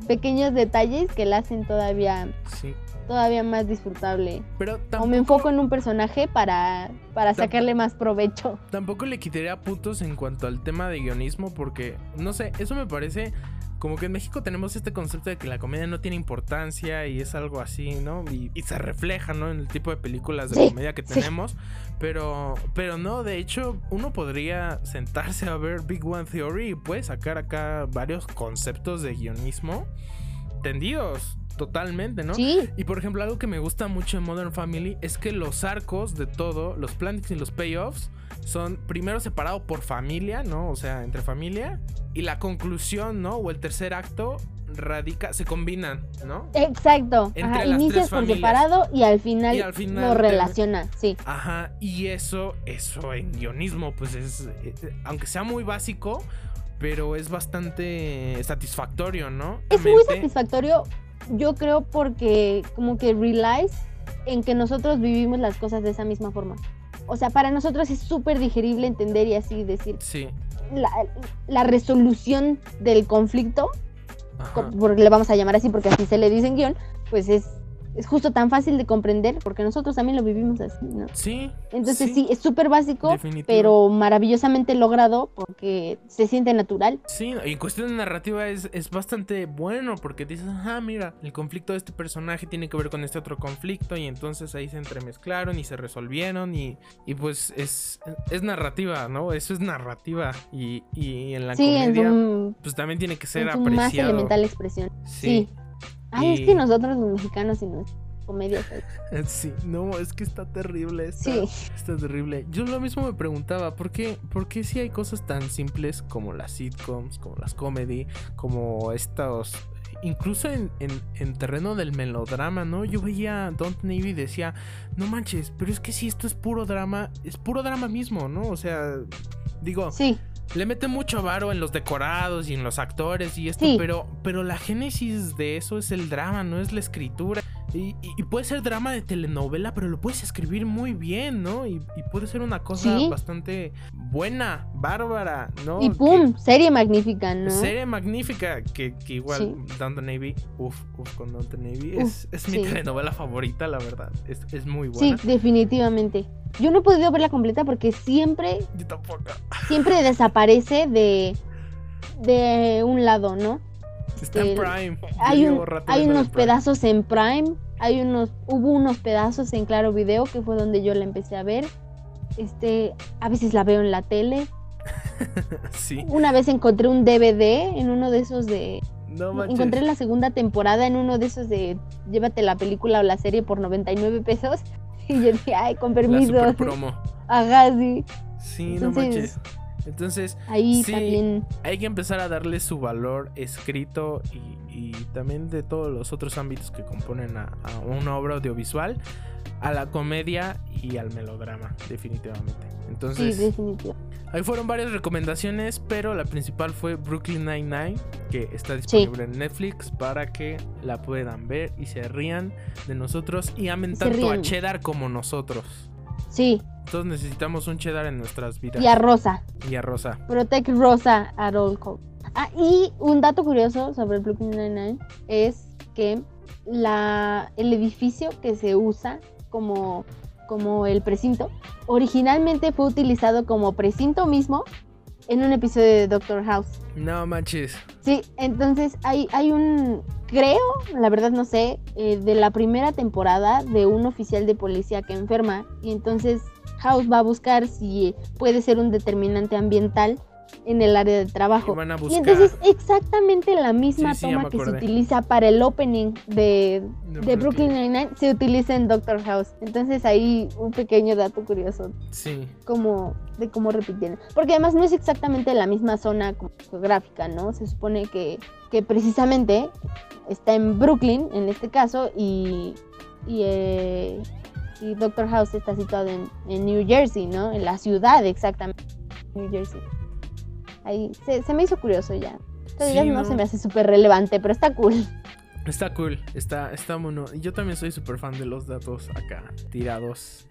pequeños detalles que la hacen todavía, Sí. todavía más disfrutable. Pero O tampoco, me enfoco en un personaje para, para sacarle más provecho. tampoco le quitaría puntos en cuanto al tema de guionismo porque, no sé, eso me parece como que en México tenemos este concepto de que la comedia no tiene importancia y es algo así, ¿no? Y, y se refleja, ¿no? En el tipo de películas de Sí, comedia que sí. tenemos. Pero, pero no, de hecho, uno podría sentarse a ver Big One Theory y puede sacar acá varios conceptos de guionismo tendidos totalmente, ¿no? Sí, Y por ejemplo, algo que me gusta mucho en Modern Family es que los arcos de todo, los plannings y los payoffs, son primero separados por familia, ¿no? O sea, entre familia. Y la conclusión, ¿no? O el tercer acto radica, se combinan, ¿no? exacto. Entre Ajá, inicias por separado y al final, Y al final lo te- relaciona, sí. Ajá, y eso, eso en guionismo, pues es, eh, aunque sea muy básico, pero es bastante satisfactorio, ¿no? Es muy satisfactorio, yo creo, porque como que relies en que nosotros vivimos las cosas de esa misma forma. O sea, para nosotros es súper digerible entender y así decir Sí. la, la resolución del conflicto ajá. porque le vamos a llamar así porque así se le dice en guion, pues es, es justo tan fácil de comprender porque nosotros también lo vivimos así, ¿no? Sí. Entonces sí, es súper básico, definitivo. pero maravillosamente logrado porque se siente natural. Sí, y en cuestión de narrativa es, es bastante bueno porque dices, ah, mira, el conflicto de este personaje tiene que ver con este otro conflicto y entonces ahí se entremezclaron y se resolvieron y, y pues es, es narrativa, ¿no? Eso es narrativa y, y en la sí, en comedia su, pues también tiene que ser en su más apreciado. elemental expresión. Sí. Sí. Ay, es Y- que nosotros los mexicanos y nuestras comedias. Sí, no, es que está terrible. Está, Sí. está terrible. Yo lo mismo me preguntaba, ¿por qué, ¿por qué si hay cosas tan simples como las sitcoms, como las comedy, como estos... Incluso en, en- en terreno del melodrama, ¿no? Yo veía Don't Navy y decía, no manches, pero es que si esto es puro drama, es puro drama mismo, ¿no? O sea, digo, Sí, le mete mucho varo en los decorados y en los actores y esto, Sí. pero, pero la génesis de eso es el drama, no es la escritura. Y, y- y puede ser drama de telenovela, pero lo puedes escribir muy bien, ¿no? Y, y puede ser una cosa Sí. bastante buena, bárbara, ¿no? y Que- pum, serie magnífica, ¿no? Serie magnífica, que, que igual Sí. Downton Navy, uff, uff, con Downton Navy, Uf, es, es mi sí. telenovela favorita, la verdad. Es, es muy Sí, buena. definitivamente. Yo no he podido verla completa porque siempre, Yo tampoco. siempre desaparece de, de un lado, ¿no? Está en Prime. Hay, un, hay unos Prime. pedazos en Prime hay unos, hubo unos pedazos en Claro Video que fue donde yo la empecé a ver. Este, a veces la veo en la tele. sí. Una vez encontré un DVD en uno de esos de No manches. encontré la segunda temporada en uno de esos de llévate la película o la serie por 99 pesos y yo dije, "Ay, con la permiso." super promo. Ajá, sí. Sí, no manches. Entonces, Ahí Sí. también hay que empezar a darle su valor escrito y, y también de todos los otros ámbitos que componen a, a una obra audiovisual, a la comedia y al melodrama, definitivamente. sí, Entonces, definitivo. ahí fueron varias recomendaciones, pero la principal fue Brooklyn Nine-Nine, que está disponible en Netflix para que la puedan ver y se rían de nosotros y amen tanto a. Cheddar como nosotros. Sí, Todos necesitamos un Cheddar en nuestras vidas. y a Rosa. Y a Rosa. Protect Rosa at all costs. Ah, y un dato curioso sobre Brooklyn Nine-Nine es que la, el edificio que se usa como, como el precinto originalmente fue utilizado como precinto mismo en un episodio de Doctor House. No manches. Sí, entonces hay, hay un, creo, la verdad no sé, eh, de la primera temporada de un oficial de policía que enferma y entonces House va a buscar si puede ser un determinante ambiental en el área de trabajo. Y entonces exactamente la misma Sí, sí, ya toma que se utiliza para el opening de, De de Brooklyn Nine-Nine se utiliza en Doctor House. Entonces ahí un pequeño dato curioso Sí. como de cómo repitieron. Porque además no es exactamente la misma zona geográfica, ¿no? Se supone que, que precisamente está en Brooklyn, en este caso, y, y, eh, y Doctor House está situado en, en New Jersey, ¿no? En la ciudad exactamente, New Jersey. Ahí se, se me hizo curioso ya. Todavía Sí, no, no. se me hace súper relevante, pero está cool. Está cool, está, está mono. Yo también soy súper fan de los datos acá, tirados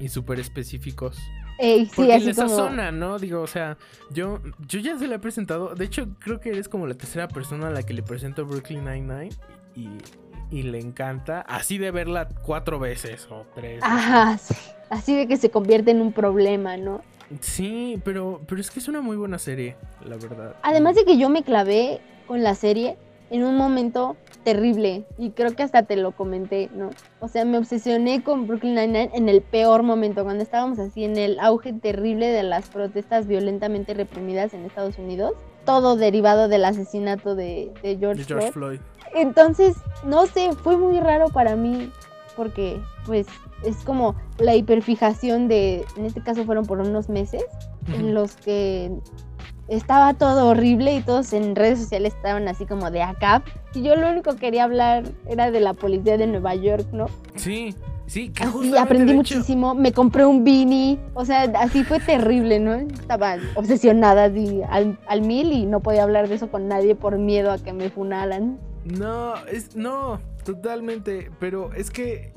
y súper específicos. Ey, sí, Porque así les como... zona, ¿no? Digo, o sea, yo, yo ya se la he presentado. De hecho, creo que eres como la tercera persona a la que le presento Brooklyn Nine-Nine. Y, y le encanta. Así de verla cuatro veces o tres. Ajá, sí. Así de que se convierte en un problema, ¿no? Sí, pero, pero es que es una muy buena serie, la verdad. Además de que yo me clavé con la serie en un momento terrible y creo que hasta te lo comenté, ¿no? O sea, me obsesioné con Brooklyn Nine-Nine en el peor momento, cuando estábamos así en el auge terrible de las protestas violentamente reprimidas en Estados Unidos, todo derivado del asesinato de, de George, de George Floyd. Floyd. Entonces, no sé, fue muy raro para mí porque pues es como la hiperfijación de, en este caso fueron por unos meses, en los que estaba todo horrible y todos en redes sociales estaban así como de acá. Y yo lo único que quería hablar era de la policía de Nueva York, ¿no? Sí, sí, que Así justamente, aprendí muchísimo, me compré un beanie, o sea, así fue terrible, ¿no? Estaba obsesionada así al, al mil y no podía hablar de eso con nadie por miedo a que me funaran. No, es no, totalmente, pero es que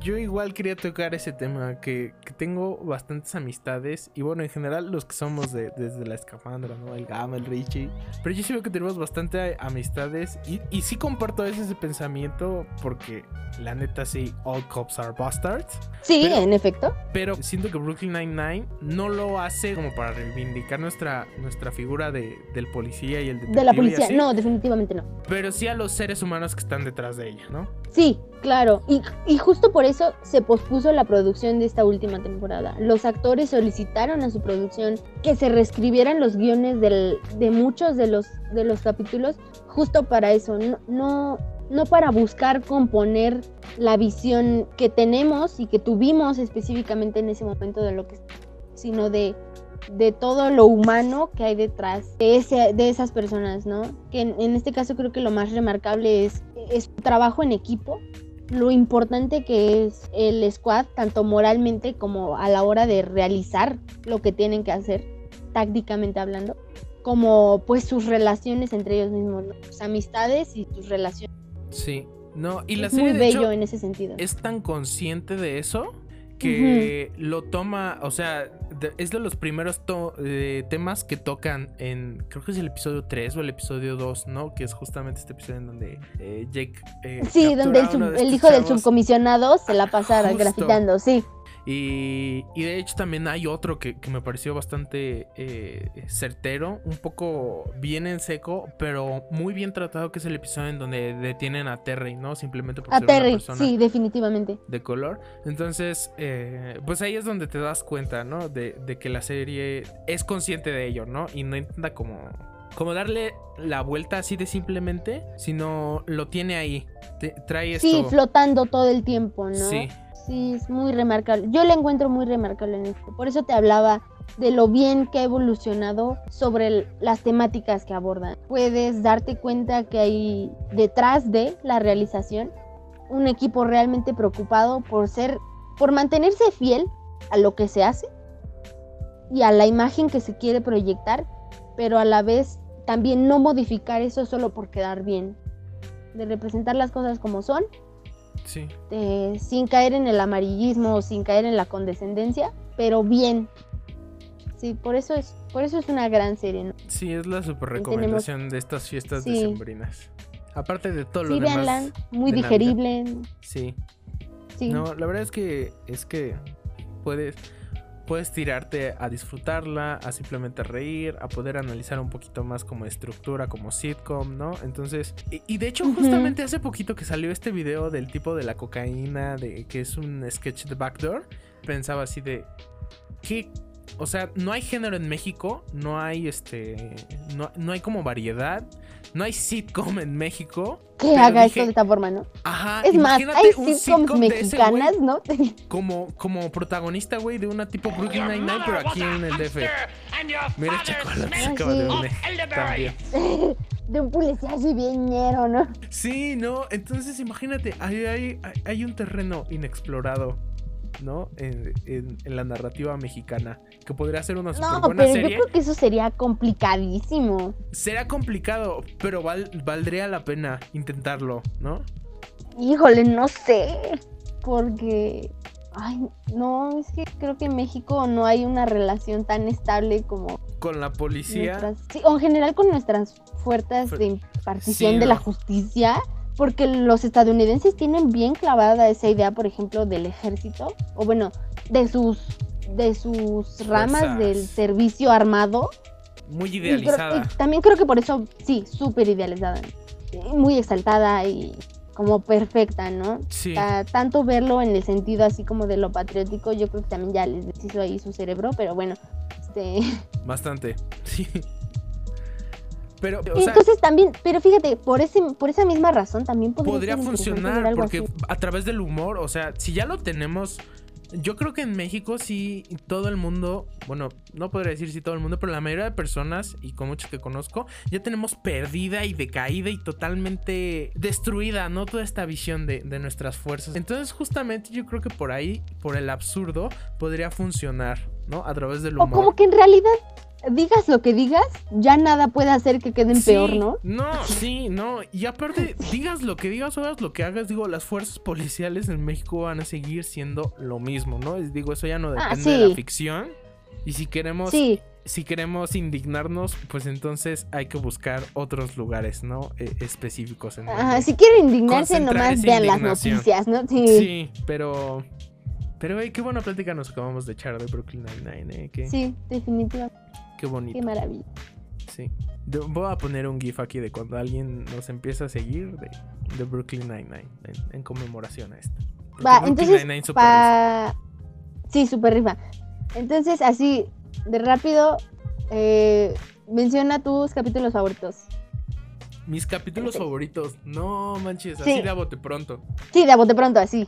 yo igual quería tocar ese tema, que, que tengo bastantes amistades y bueno, en general los que somos de, desde la escafandra, ¿no? El Gama, el Richie, pero yo sí veo que tenemos bastante amistades y, y sí comparto a veces ese pensamiento porque la neta sí, all cops are bastards, Sí, Pero- en efecto. pero siento que Brooklyn Nine-Nine no lo hace como para reivindicar nuestra, nuestra figura de, del policía y el De la detective policía, no, definitivamente no. pero sí a los seres humanos que están detrás de ella, ¿no? Sí, claro. Y, justo por eso se pospuso la producción de esta última temporada. Los actores solicitaron a su producción que se reescribieran los guiones de muchos de los, de los capítulos justo para eso. No, no, no para buscar componer la visión que tenemos y que tuvimos específicamente en ese momento de lo que sino de de todo lo humano que hay detrás de, ese, de esas personas, ¿no? Que en, en este caso creo que lo más remarcable es, es trabajo en equipo, lo importante que es el squad, tanto moralmente como a la hora de realizar lo que tienen que hacer, tácticamente hablando, como pues sus relaciones entre ellos mismos, ¿no? sus amistades y sus relaciones. Sí. No, y la es serie muy de bello hecho, en ese sentido. es tan consciente de eso que lo toma, o sea, de- es de los primeros to- eh, temas que tocan en, creo que es el episodio 3 o el episodio 2, ¿no? Que es justamente este episodio en donde eh, Jake... eh, Sí, donde el, hijo del subcomisionado se la pasa grafitando, sí. Y, y de hecho también hay otro que, que me pareció bastante eh, certero, un poco bien en seco, pero muy bien tratado, que es el episodio en donde detienen a Terry, ¿no? Simplemente por A ser una Terry, persona sí, definitivamente. de color. Entonces, eh, pues ahí es donde te das cuenta, ¿no? De, de que la serie es consciente de ello, ¿no? Y no intenta como, como darle la vuelta así de simplemente, sino lo tiene ahí. Te- trae esto. Sí, flotando todo el tiempo, ¿no? Sí, Sí, es muy remarcable. Yo la encuentro muy remarcable en esto. Por eso te hablaba de lo bien que ha evolucionado sobre el- las temáticas que abordan. Puedes darte cuenta que hay detrás de la realización un equipo realmente preocupado por ser, por mantenerse fiel a lo que se hace y a la imagen que se quiere proyectar, pero a la vez también no modificar eso solo por quedar bien. De representar las cosas como son sí. eh, sin caer en el amarillismo o sin caer en la condescendencia, pero bien. Sí, por eso es, por eso es una gran serie, ¿no? Sí, es la super tenemos- recomendación de estas fiestas Sí. decembrinas. Aparte de todo lo demás. véanla, muy digerible. Sí. Sí. No, la verdad es que es que puedes puedes tirarte a disfrutarla, a simplemente reír, a poder analizar un poquito más como estructura, como sitcom, ¿no? Entonces, y, y de hecho justamente hace poquito que salió este video del tipo de la cocaína, de que es un sketch de Backdoor, pensaba así de ¿qué o sea, no hay género en México, no hay este no, no hay como variedad, no hay sitcom en México. que haga dije, esto de esta forma, ¿no? Ajá, Es más, hay sitcoms sitcom ese mexicanas, ¿no? como, como protagonista, güey, de una tipo Brooklyn Nine-Nine, pero aquí en el DF. Mira, chocolate se Ah, acaba de sí. unir de un policía así bien ñero, ¿no? Sí, no, entonces imagínate, hay, hay, hay un terreno inexplorado, ¿no? En, en- en la narrativa mexicana, que podría ser una super No, buena pero serie. yo creo que eso sería complicadísimo. Será complicado, pero val- valdría la pena intentarlo, ¿no? Híjole, no sé. Porque. Ay, no, es que creo que en México no hay una relación tan estable como Con la policía. nuestras. Sí, o en general con nuestras fuerzas Fu- de impartición sí, de la justicia. Porque los estadounidenses tienen bien clavada esa idea, por ejemplo, del ejército. O bueno, de sus. De sus ramas Fuerzas. del servicio armado. Muy idealizada. y también creo que por eso, sí, súper idealizada. Muy exaltada y como perfecta, ¿no? Sí. Ta- tanto verlo en el sentido así como de lo patriótico, yo creo que también ya les deshizo ahí su cerebro, pero bueno, este... Bastante. Sí. Pero, o sea, Entonces también, pero fíjate, por ese, por esa misma razón también podría, podría funcionar porque así. a través del humor, o sea, si ya lo tenemos, yo creo que en México sí todo el mundo, bueno, no podría decir si todo el mundo, pero la mayoría de personas y con muchos que conozco, ya tenemos perdida y decaída y totalmente destruida, ¿no? Toda esta visión de, de nuestras fuerzas. Entonces justamente yo creo que por ahí, por el absurdo, podría funcionar, ¿no? A través del O humor. como que en realidad, digas lo que digas, ya nada puede hacer que queden Sí, peor, ¿no? No, sí, no. Y aparte, digas lo que digas o hagas lo que hagas, digo, las fuerzas policiales en México van a seguir siendo lo mismo, ¿no? Es- Digo, eso ya no Ah, depende de la ficción. Y si queremos, Sí, si queremos indignarnos, pues entonces hay que buscar otros lugares, ¿no? E- específicos en ajá, si quieren indignarse, nomás vean las noticias, ¿no? Sí, Sí, pero. Pero, hey, qué buena plática nos acabamos de echar de Brooklyn Nine-Nine, ¿eh? Qué, sí, definitivamente, qué bonito. qué maravilla. Sí. Voy a poner un GIF aquí de cuando alguien nos empieza a seguir de, de Brooklyn Nine-Nine en, en conmemoración a esto. Va, Brooklyn entonces, Nine-Nine super risa. pa... Sí, super rifa. Entonces, así, de rápido, eh, menciona tus capítulos favoritos. Mis capítulos favoritos. No manches, Sí. así de a bote pronto. Sí, de a bote pronto, así.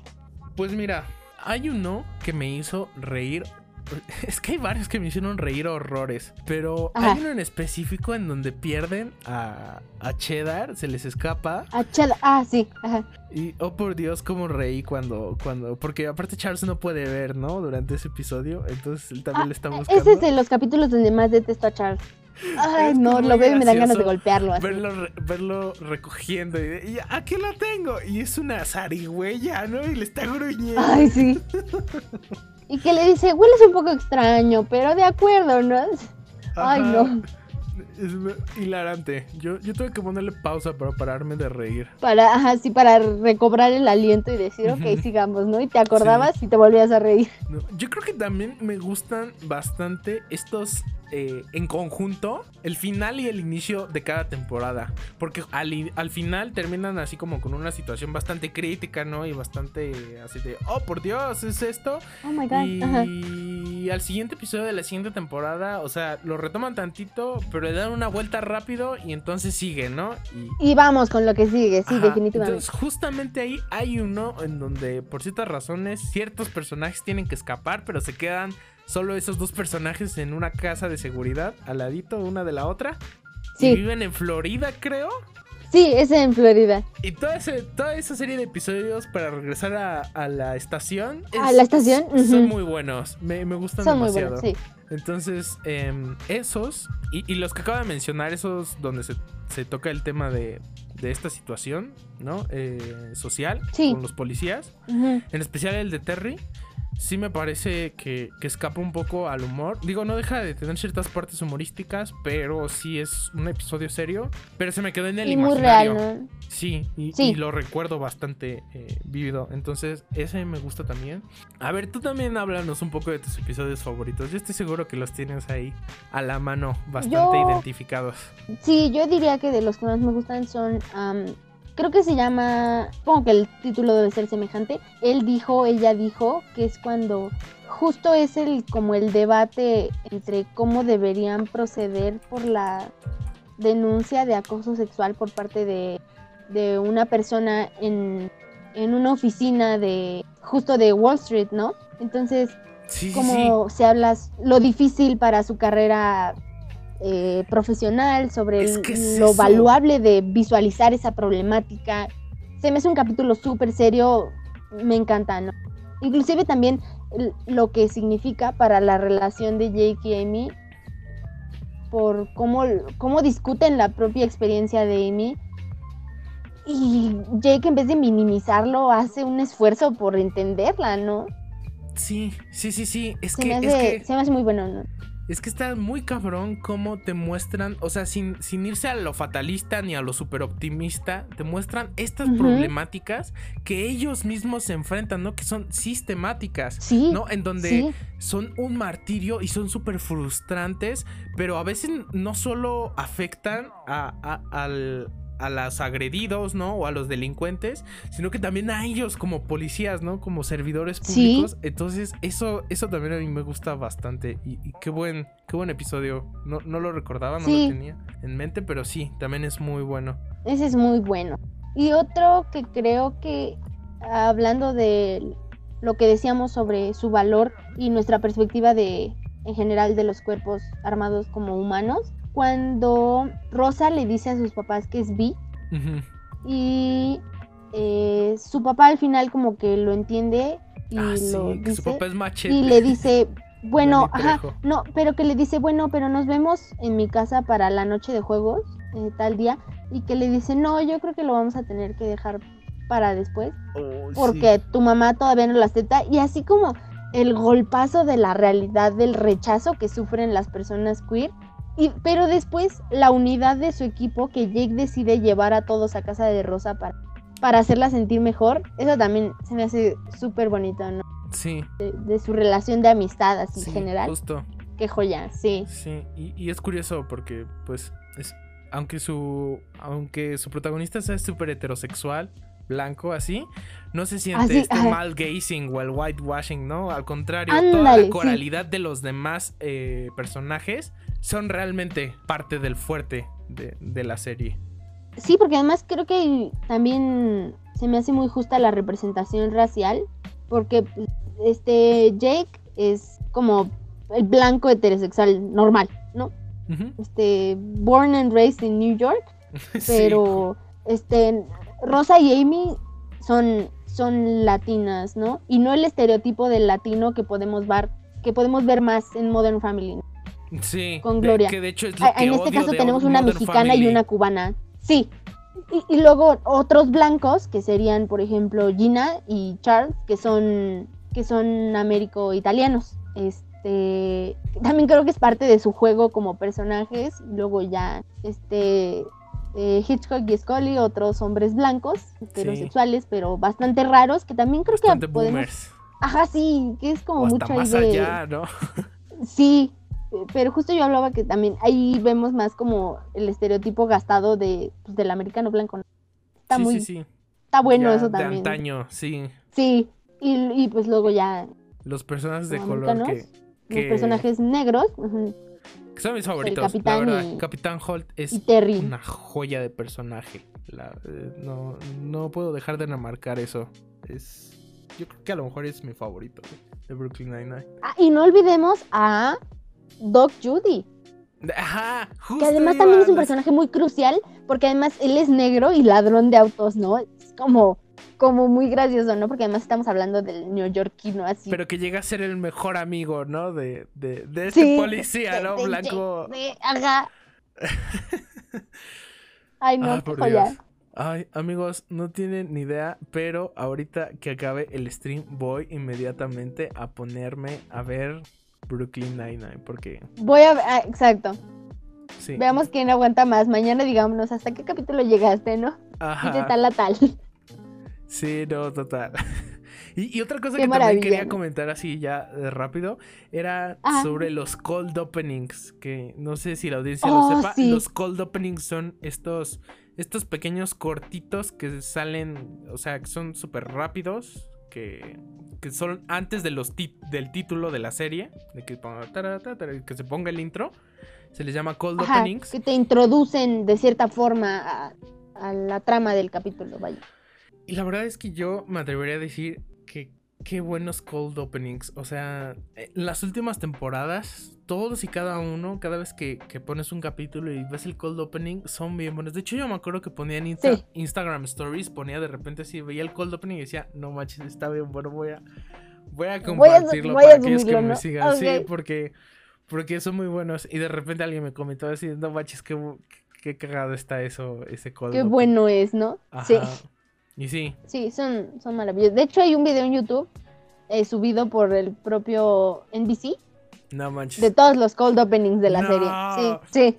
Pues mira, hay uno que me hizo reír. Es que hay varios que me hicieron reír horrores. Pero Ajá. hay uno en específico en donde pierden a, a Cheddar, se les escapa. Ah, chada- Ah, sí, ajá. Y oh por Dios, cómo reí cuando, cuando. Porque aparte Charles no puede ver, ¿no? Durante ese episodio. Entonces él también Ah, le está buscando. Ese es de los capítulos donde más detesto a Charles. Ay, no, lo veo y me dan ganas de golpearlo así. Verlo, re- verlo recogiendo y, de, y aquí la tengo. Y es una zarigüeya, ¿no? Y le está gruñendo. Ay, sí. Y que le dice, hueles un poco extraño, pero de acuerdo, ¿no? Ay, no. Es hilarante. Yo, yo tuve que ponerle pausa para pararme de reír. Para, ajá, sí, para recobrar el aliento y decir, ok, sigamos, ¿no? Y te acordabas y te volvías a reír. yo creo que también me gustan bastante estos eh, en conjunto el final y el inicio de cada temporada. Porque al, al, final terminan así como con una situación bastante crítica, ¿no? Y bastante así de, oh, por Dios, es esto. Oh my God. Y, al siguiente episodio de la siguiente temporada, o sea, lo retoman tantito, pero le dan una vuelta rápido y entonces sigue, ¿no? Y, vamos con lo que sigue, sí, definitivamente. Entonces, justamente ahí hay uno en donde, por ciertas razones, ciertos personajes tienen que escapar, pero se quedan solo esos dos personajes en una casa de seguridad, al ladito una de la otra. Sí. Y viven en Florida, creo. Sí, es en Florida. Y toda, toda esa serie de episodios para regresar a, la estación. a la estación. Son muy buenos. Me, gustan demasiado. Muy buenos, sí. Entonces, em, esos y, los que acabo de mencionar, esos donde se, toca el tema de, esta situación, ¿no? Eh, social con los policías. En especial el de Terry sí me parece que, escapa un poco al humor. Digo, no deja de tener ciertas partes humorísticas, pero sí es un episodio serio. Pero se me quedó en el imaginario. Muy real, sí, y, lo recuerdo bastante eh, vívido. Entonces, ese me gusta también. A ver, tú también háblanos un poco de tus episodios favoritos. Yo estoy seguro que los tienes ahí a la mano, bastante identificados. Sí, yo diría que de los que más me gustan son creo que se llama, supongo que el título debe ser semejante, él dijo, ella dijo, que es cuando justo es el como el debate entre cómo deberían proceder por la denuncia de acoso sexual por parte de, de una persona en, en, una oficina de justo de Wall Street, ¿no? Entonces, como se habla lo difícil para su carrera eh, profesional, sobre lo valuable de visualizar esa problemática. Se me hace un capítulo súper serio, me encanta, ¿no? Inclusive también lo que significa para la relación de Jake y Amy, por cómo, cómo discuten la propia experiencia de Amy. Y Jake en vez de minimizarlo hace un esfuerzo por entenderla, ¿no? Sí, sí, sí, sí. Es se que, me hace, se me hace muy bueno, ¿no? Es que está muy cabrón cómo te muestran, o sea, sin, sin irse a lo fatalista ni a lo super optimista, te muestran estas problemáticas que ellos mismos se enfrentan, ¿no? Que son sistemáticas, sí, ¿no? En donde son un martirio y son súper frustrantes, pero a veces no solo afectan a, al, a los agredidos, ¿no? O a los delincuentes, sino que también a ellos como policías, ¿no? Como servidores públicos. Entonces, eso, eso también a mí me gusta bastante. Y, qué buen, qué buen episodio. No, no lo recordaba, no lo tenía en mente, pero sí, también es muy bueno. Ese es muy bueno. Y otro que creo que, hablando de lo que decíamos sobre su valor y nuestra perspectiva de, en general, de los cuerpos armados como humanos, cuando Rosa le dice a sus papás que es bi y eh, su papá al final como que lo entiende y ah, lo dice, su papá es machete. y le dice bueno ajá no pero que le dice bueno pero nos vemos en mi casa para la noche de juegos eh, tal día y que le dice no yo creo que lo vamos a tener que dejar para después porque tu mamá todavía no la acepta y así como el golpazo de la realidad del rechazo que sufren las personas queer pero después la unidad de su equipo que Jake decide llevar a todos a casa de Rosa para, para hacerla sentir mejor, eso también se me hace súper bonito, ¿no? Sí. De, su relación de amistad así en general. Justo. Qué joya, sí. Sí, y, es curioso porque pues es, aunque su aunque su protagonista sea súper heterosexual, blanco así, no se siente este mal gazing o el whitewashing, ¿no? Al contrario, toda la coralidad de los demás eh, personajes son realmente parte del fuerte de, la serie. Sí, porque además creo que también se me hace muy justa la representación racial, porque este Jake es como el blanco heterosexual normal, ¿no? Este born and raised in New York, pero este Rosa y Amy son son latinas, ¿no? Y no el estereotipo del latino que podemos ver que podemos ver más en Modern Family. ¿no? Sí. Con Gloria. Que de hecho es en este caso tenemos una mexicana y una cubana. Sí. Y, luego otros blancos, que serían, por ejemplo, Gina y Charles, que son, que son américo-italianos. este también creo que es parte de su juego como personajes. Luego ya este eh, Hitchcock y Scully, otros hombres blancos, heterosexuales, pero bastante raros, que también creo Bastante que podemos. boomers. Ajá, sí, que es como O mucho hasta ahí más de- allá, ¿no? Sí, pero justo yo hablaba que también ahí vemos más como el estereotipo gastado de pues, del americano blanco. Está sí, muy, sí, sí. está bueno Ya eso de también. antaño, sí. Sí, y, y pues luego ya Los personajes de color que, los personajes negros ujú, que son mis favoritos. Capitán la verdad, y- Capitán Holt es una joya de personaje. La- eh, no, no puedo dejar de remarcar eso. Es, yo creo que a lo mejor es mi favorito de Brooklyn Nine-Nine. Ah, y no olvidemos a Doc Judy, Ajá, justo que además también es un personaje muy crucial, porque además él es negro y ladrón de autos, ¿no? Es como, como muy gracioso, ¿no? Porque además estamos hablando del neoyorquino así. Pero que llega a ser el mejor amigo, ¿no? De, de, de este Sí, policía, ¿no? de- Blanco. ajá. Ay, no, Ah, por. Dios. Ay, amigos, no tienen ni idea, pero ahorita que acabe el stream voy inmediatamente a ponerme a ver Brooklyn Nine-Nine, porque Voy a ver, ah, exacto. sí. Veamos quién aguanta más. Mañana digámonos hasta qué capítulo llegaste, ¿no? Y de Ajá. tal a tal. Sí, no, total. Y, y otra cosa Qué que también quería comentar así ya de rápido era Ah. sobre los cold openings, que no sé si la audiencia Oh, lo sepa. sí. Los cold openings son estos, estos pequeños cortitos que salen, o sea, que son súper rápidos, que, que son antes de los del título de la serie, de que, ponga que se ponga el intro. Se les llama cold Ajá, openings. que te introducen de cierta forma a, a la trama del capítulo, vaya. Y la verdad es que yo me atrevería a decir que qué buenos cold openings. O sea, en las últimas temporadas, todos y cada uno, cada vez que, que pones un capítulo y ves el cold opening, son bien buenos. De hecho, yo me acuerdo que ponía en Insta- Sí. Instagram Stories, ponía de repente así, veía el cold opening y decía, no manches, está bien bueno, voy a, voy a Voy a- compartirlo voy a para aquellos que me sigan. Sí, porque, porque son muy buenos. Y de repente alguien me comentó así, no manches, qué, qué cagado está eso, ese cold Qué opening". bueno es, ¿no? Ajá. Sí, Y sí, sí, son, son maravillosos. De hecho, hay un video en YouTube eh, subido por el propio NBC no manches. de todos los cold openings de la No. serie. Sí, sí.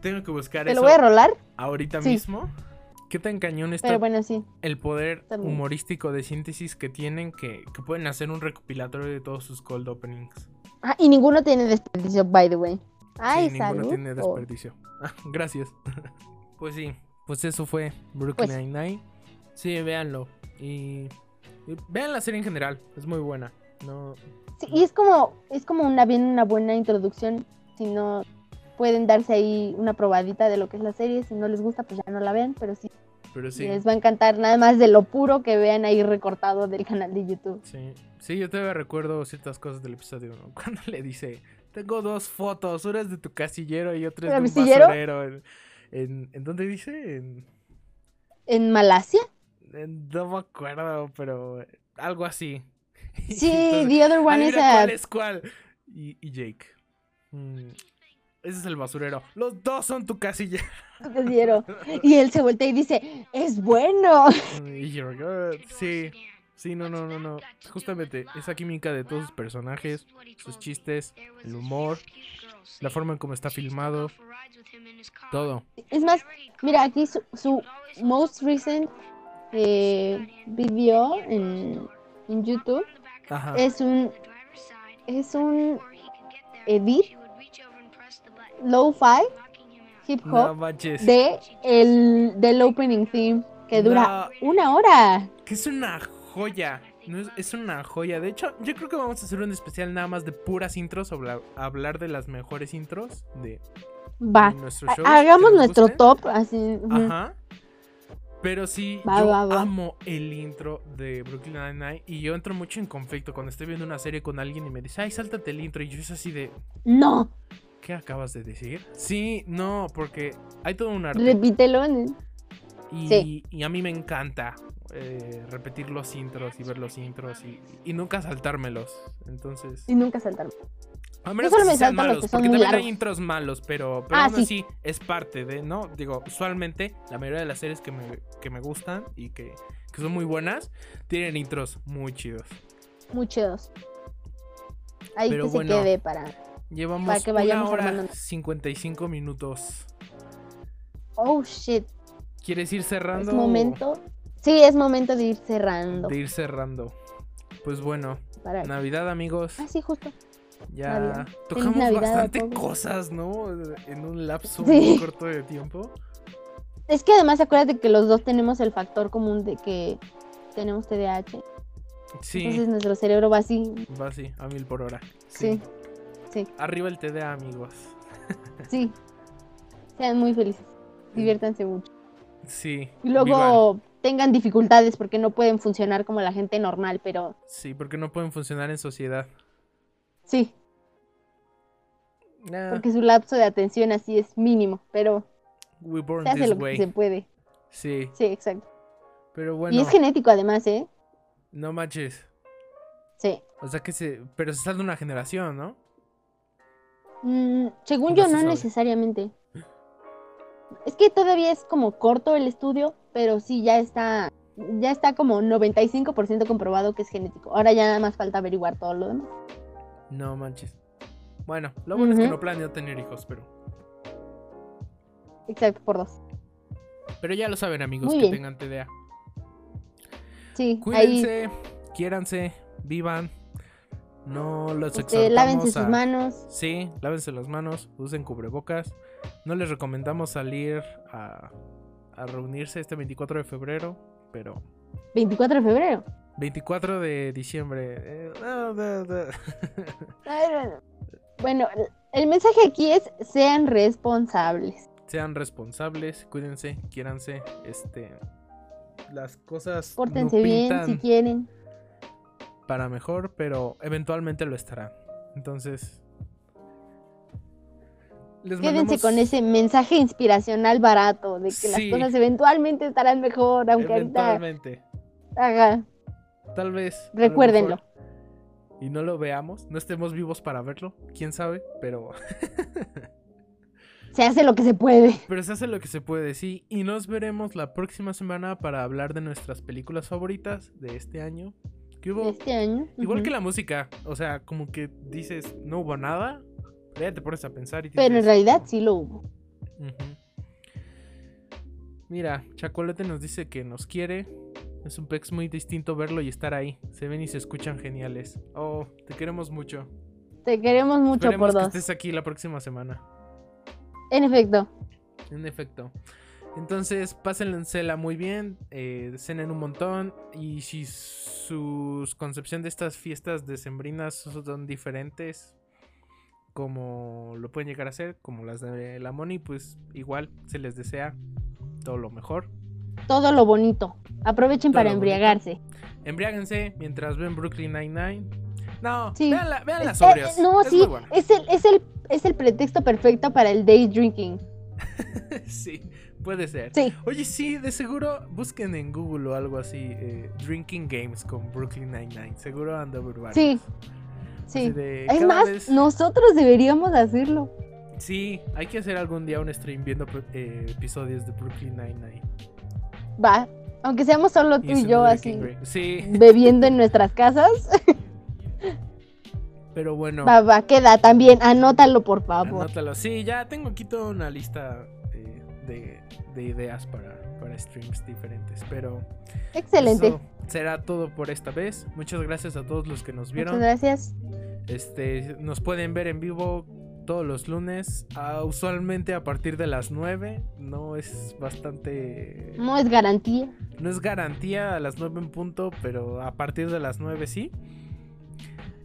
Tengo que buscar Te eso lo voy a rolar, ahorita Sí. mismo. ¿Qué tan cañón está pero bueno, sí. el poder También. humorístico de síntesis que tienen que, que pueden hacer un recopilatorio de todos sus cold openings? Ah, y ninguno tiene desperdicio, by the way. Ay, sí, salud. ninguno tiene Oh, desperdicio. Ah, Gracias. pues sí, pues eso fue Brooklyn Pues- Nine-Nine. Sí, véanlo. Y, y vean la serie en general, es muy buena. No, Sí, y es como, es como una bien una buena introducción. Si no pueden darse ahí una probadita de lo que es la serie. Si no les gusta, pues ya no la vean, pero sí, pero sí. les va a encantar nada más de lo puro que vean ahí recortado del canal de YouTube. Sí, sí, yo todavía recuerdo ciertas cosas del episodio, ¿no? Cuando le dice, tengo dos fotos, una es de tu casillero y otra es ¿El de un basurero. En, en, ¿en dónde dice? En, ¿En Malasia? En- no me acuerdo, pero algo así. Sí, entonces, the other one "Ay, is a... ¿Cuál es cuál? Y, y Jake. "Mm, ese es el basurero. Los dos son tu casillero. Y él se voltea y dice, es bueno. Y you're good. Sí, sí, no, no, no, no. Justamente esa química de todos sus personajes, sus chistes, el humor, la forma en cómo está filmado, todo. Es más, mira, aquí su, su most recent eh, video en, en YouTube Ajá. es un es un edit lo-fi hip No hop manches. de el del opening theme que dura No. una hora. Que es una joya. No es, es una joya. De hecho, yo creo que vamos a hacer un especial nada más de puras intros. Hablar, hablar de las mejores intros de, Va, de nuestros ha- shows. hagamos nuestro top así. Ajá. Pero sí, Va, yo va, va. amo el intro de Brooklyn Nine-Nine y yo entro mucho en conflicto cuando estoy viendo una serie con alguien y me dice, ay, sáltate el intro. Y yo es así de, No, ¿qué acabas de decir? Sí, no, porque hay todo un arte. repítelo. ¿no? Y, Sí. y a mí me encanta eh, repetir los intros y ver los intros y, y nunca saltármelos. Entonces, Y nunca saltar. A menos solo que me sean los malos, que son porque muy también hay intros malos, pero, pero Ah, aún sí. así es parte de, ¿no? Digo, usualmente la mayoría de las series que me, que me gustan y que, que son muy buenas tienen intros muy chidos. Muy chidos. Ahí Pero que bueno, se quede para. Llevamos Para que una vayamos hora armando. 55 minutos. Oh shit. ¿Quieres ir cerrando? Es momento. Sí, es momento de ir cerrando. De ir cerrando. Pues bueno, Para... Navidad, amigos. Ah, sí, justo. Ya tocamos bastante cosas, ¿no? En un lapso Sí. muy corto de tiempo. Es que además acuérdate que los dos tenemos el factor común de que tenemos TDAH. Sí, Entonces nuestro cerebro va así. va así, a mil por hora. Sí. Sí. Arriba el TDA, amigos. Sí. Sean muy felices. Diviértanse mucho. Sí. Y luego tengan dificultades porque no pueden funcionar como la gente normal, pero Sí, porque no pueden funcionar en sociedad. Sí, Nah, porque su lapso de atención así es mínimo, pero we born se hace this lo que se puede. Sí, Sí, exacto. pero bueno, Y es genético además, ¿eh? no manches. Sí. O sea que se. Pero se sale de una generación, ¿no? Mm, según No yo, se no sabe. necesariamente. Es que todavía es como corto el estudio, pero sí ya está, ya está como 95% comprobado que es genético. Ahora ya nada más falta averiguar todo lo demás. No manches. Bueno, lo bueno es que no planeo tener hijos, pero. Exacto, por dos. Pero ya lo saben, amigos, Muy que bien. tengan TDA. Sí, ahí Cuídense, quiéranse, vivan. No los este, lávense sus a- manos. Sí, lávense las manos, usen cubrebocas. No les recomendamos salir a, a reunirse este 24 de febrero, pero 24 de febrero. 24 de diciembre. eh, no, no, no. Ay, bueno. El mensaje aquí es sean responsables. Sean responsables, cuídense, quiéranse. Este, las cosas Pórtense bien si quieren. para mejor, pero eventualmente lo estarán. Entonces, les Quédense mandamos- con ese mensaje inspiracional barato de que Sí. las cosas eventualmente estarán mejor, aunque ahorita Eventualmente. Tal vez. Recuérdenlo. Y no lo veamos, no estemos vivos para verlo, quién sabe, pero, Se hace lo que se puede. pero se hace lo que se puede, sí. Y nos veremos la próxima semana para hablar de nuestras películas favoritas de este año. ¿Qué hubo? Este año. Igual que la música, o sea, como que dices, no hubo nada, ya te pones a pensar y Pero en realidad sí lo hubo. Mira, Chacolete nos dice que nos quiere. Es un pex muy distinto verlo y estar ahí. Se ven y se escuchan geniales. Oh, te queremos mucho. Te queremos mucho Esperemos por que dos. estés aquí la próxima semana. En efecto. En efecto. Entonces, pásensela muy bien, eh, cenen un montón y si su concepción de estas fiestas decembrinas son diferentes, como lo pueden llegar a ser, como las de la Moni, pues igual se les desea todo lo mejor. Todo lo bonito. Aprovechen Todo para embriagarse. Embriáguense mientras ven Brooklyn Nine-Nine. No, Sí. veanla Es- sobrias. eh, no, es sí. Es el, es, el, es el pretexto perfecto para el day drinking. sí, puede ser. Sí. Oye, sí, de seguro busquen en Google o algo así, eh, Drinking Games con Brooklyn Nine-Nine. Seguro anda varios. Sí. Sí. de, Es más, vez- nosotros deberíamos hacerlo. Sí, hay que hacer algún día un stream viendo eh, episodios de Brooklyn Nine-Nine. Va. Aunque seamos solo tú y yo así. Sí, bebiendo en nuestras casas. pero bueno. Va, va, queda también. Anótalo, por favor. Anótalo. Sí, ya tengo aquí toda una lista eh, de, de ideas para, para streams diferentes. Pero Excelente. eso será todo por esta vez. Muchas gracias a todos los que nos vieron. Muchas gracias. Este, nos pueden ver en vivo todos los lunes, ah, usualmente a partir de las 9. No es bastante. No es garantía. No es garantía a las 9 en punto, pero a partir de las 9 sí.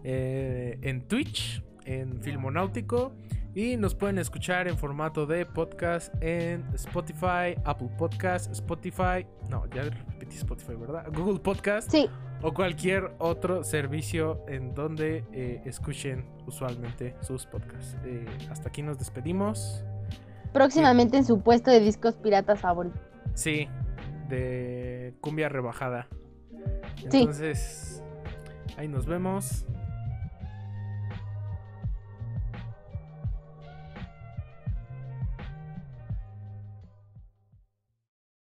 Eh, en Twitch, en Filmonáutico. Y nos pueden escuchar en formato de podcast en Spotify, Apple Podcast, Spotify. No, ya repetí Spotify, ¿verdad? Google Podcast Sí, o cualquier otro servicio en donde eh, escuchen usualmente sus podcasts. Eh, hasta aquí nos despedimos. próximamente en su puesto de discos piratas favorito. Sí, de cumbia rebajada. Sí. Entonces, ahí nos vemos.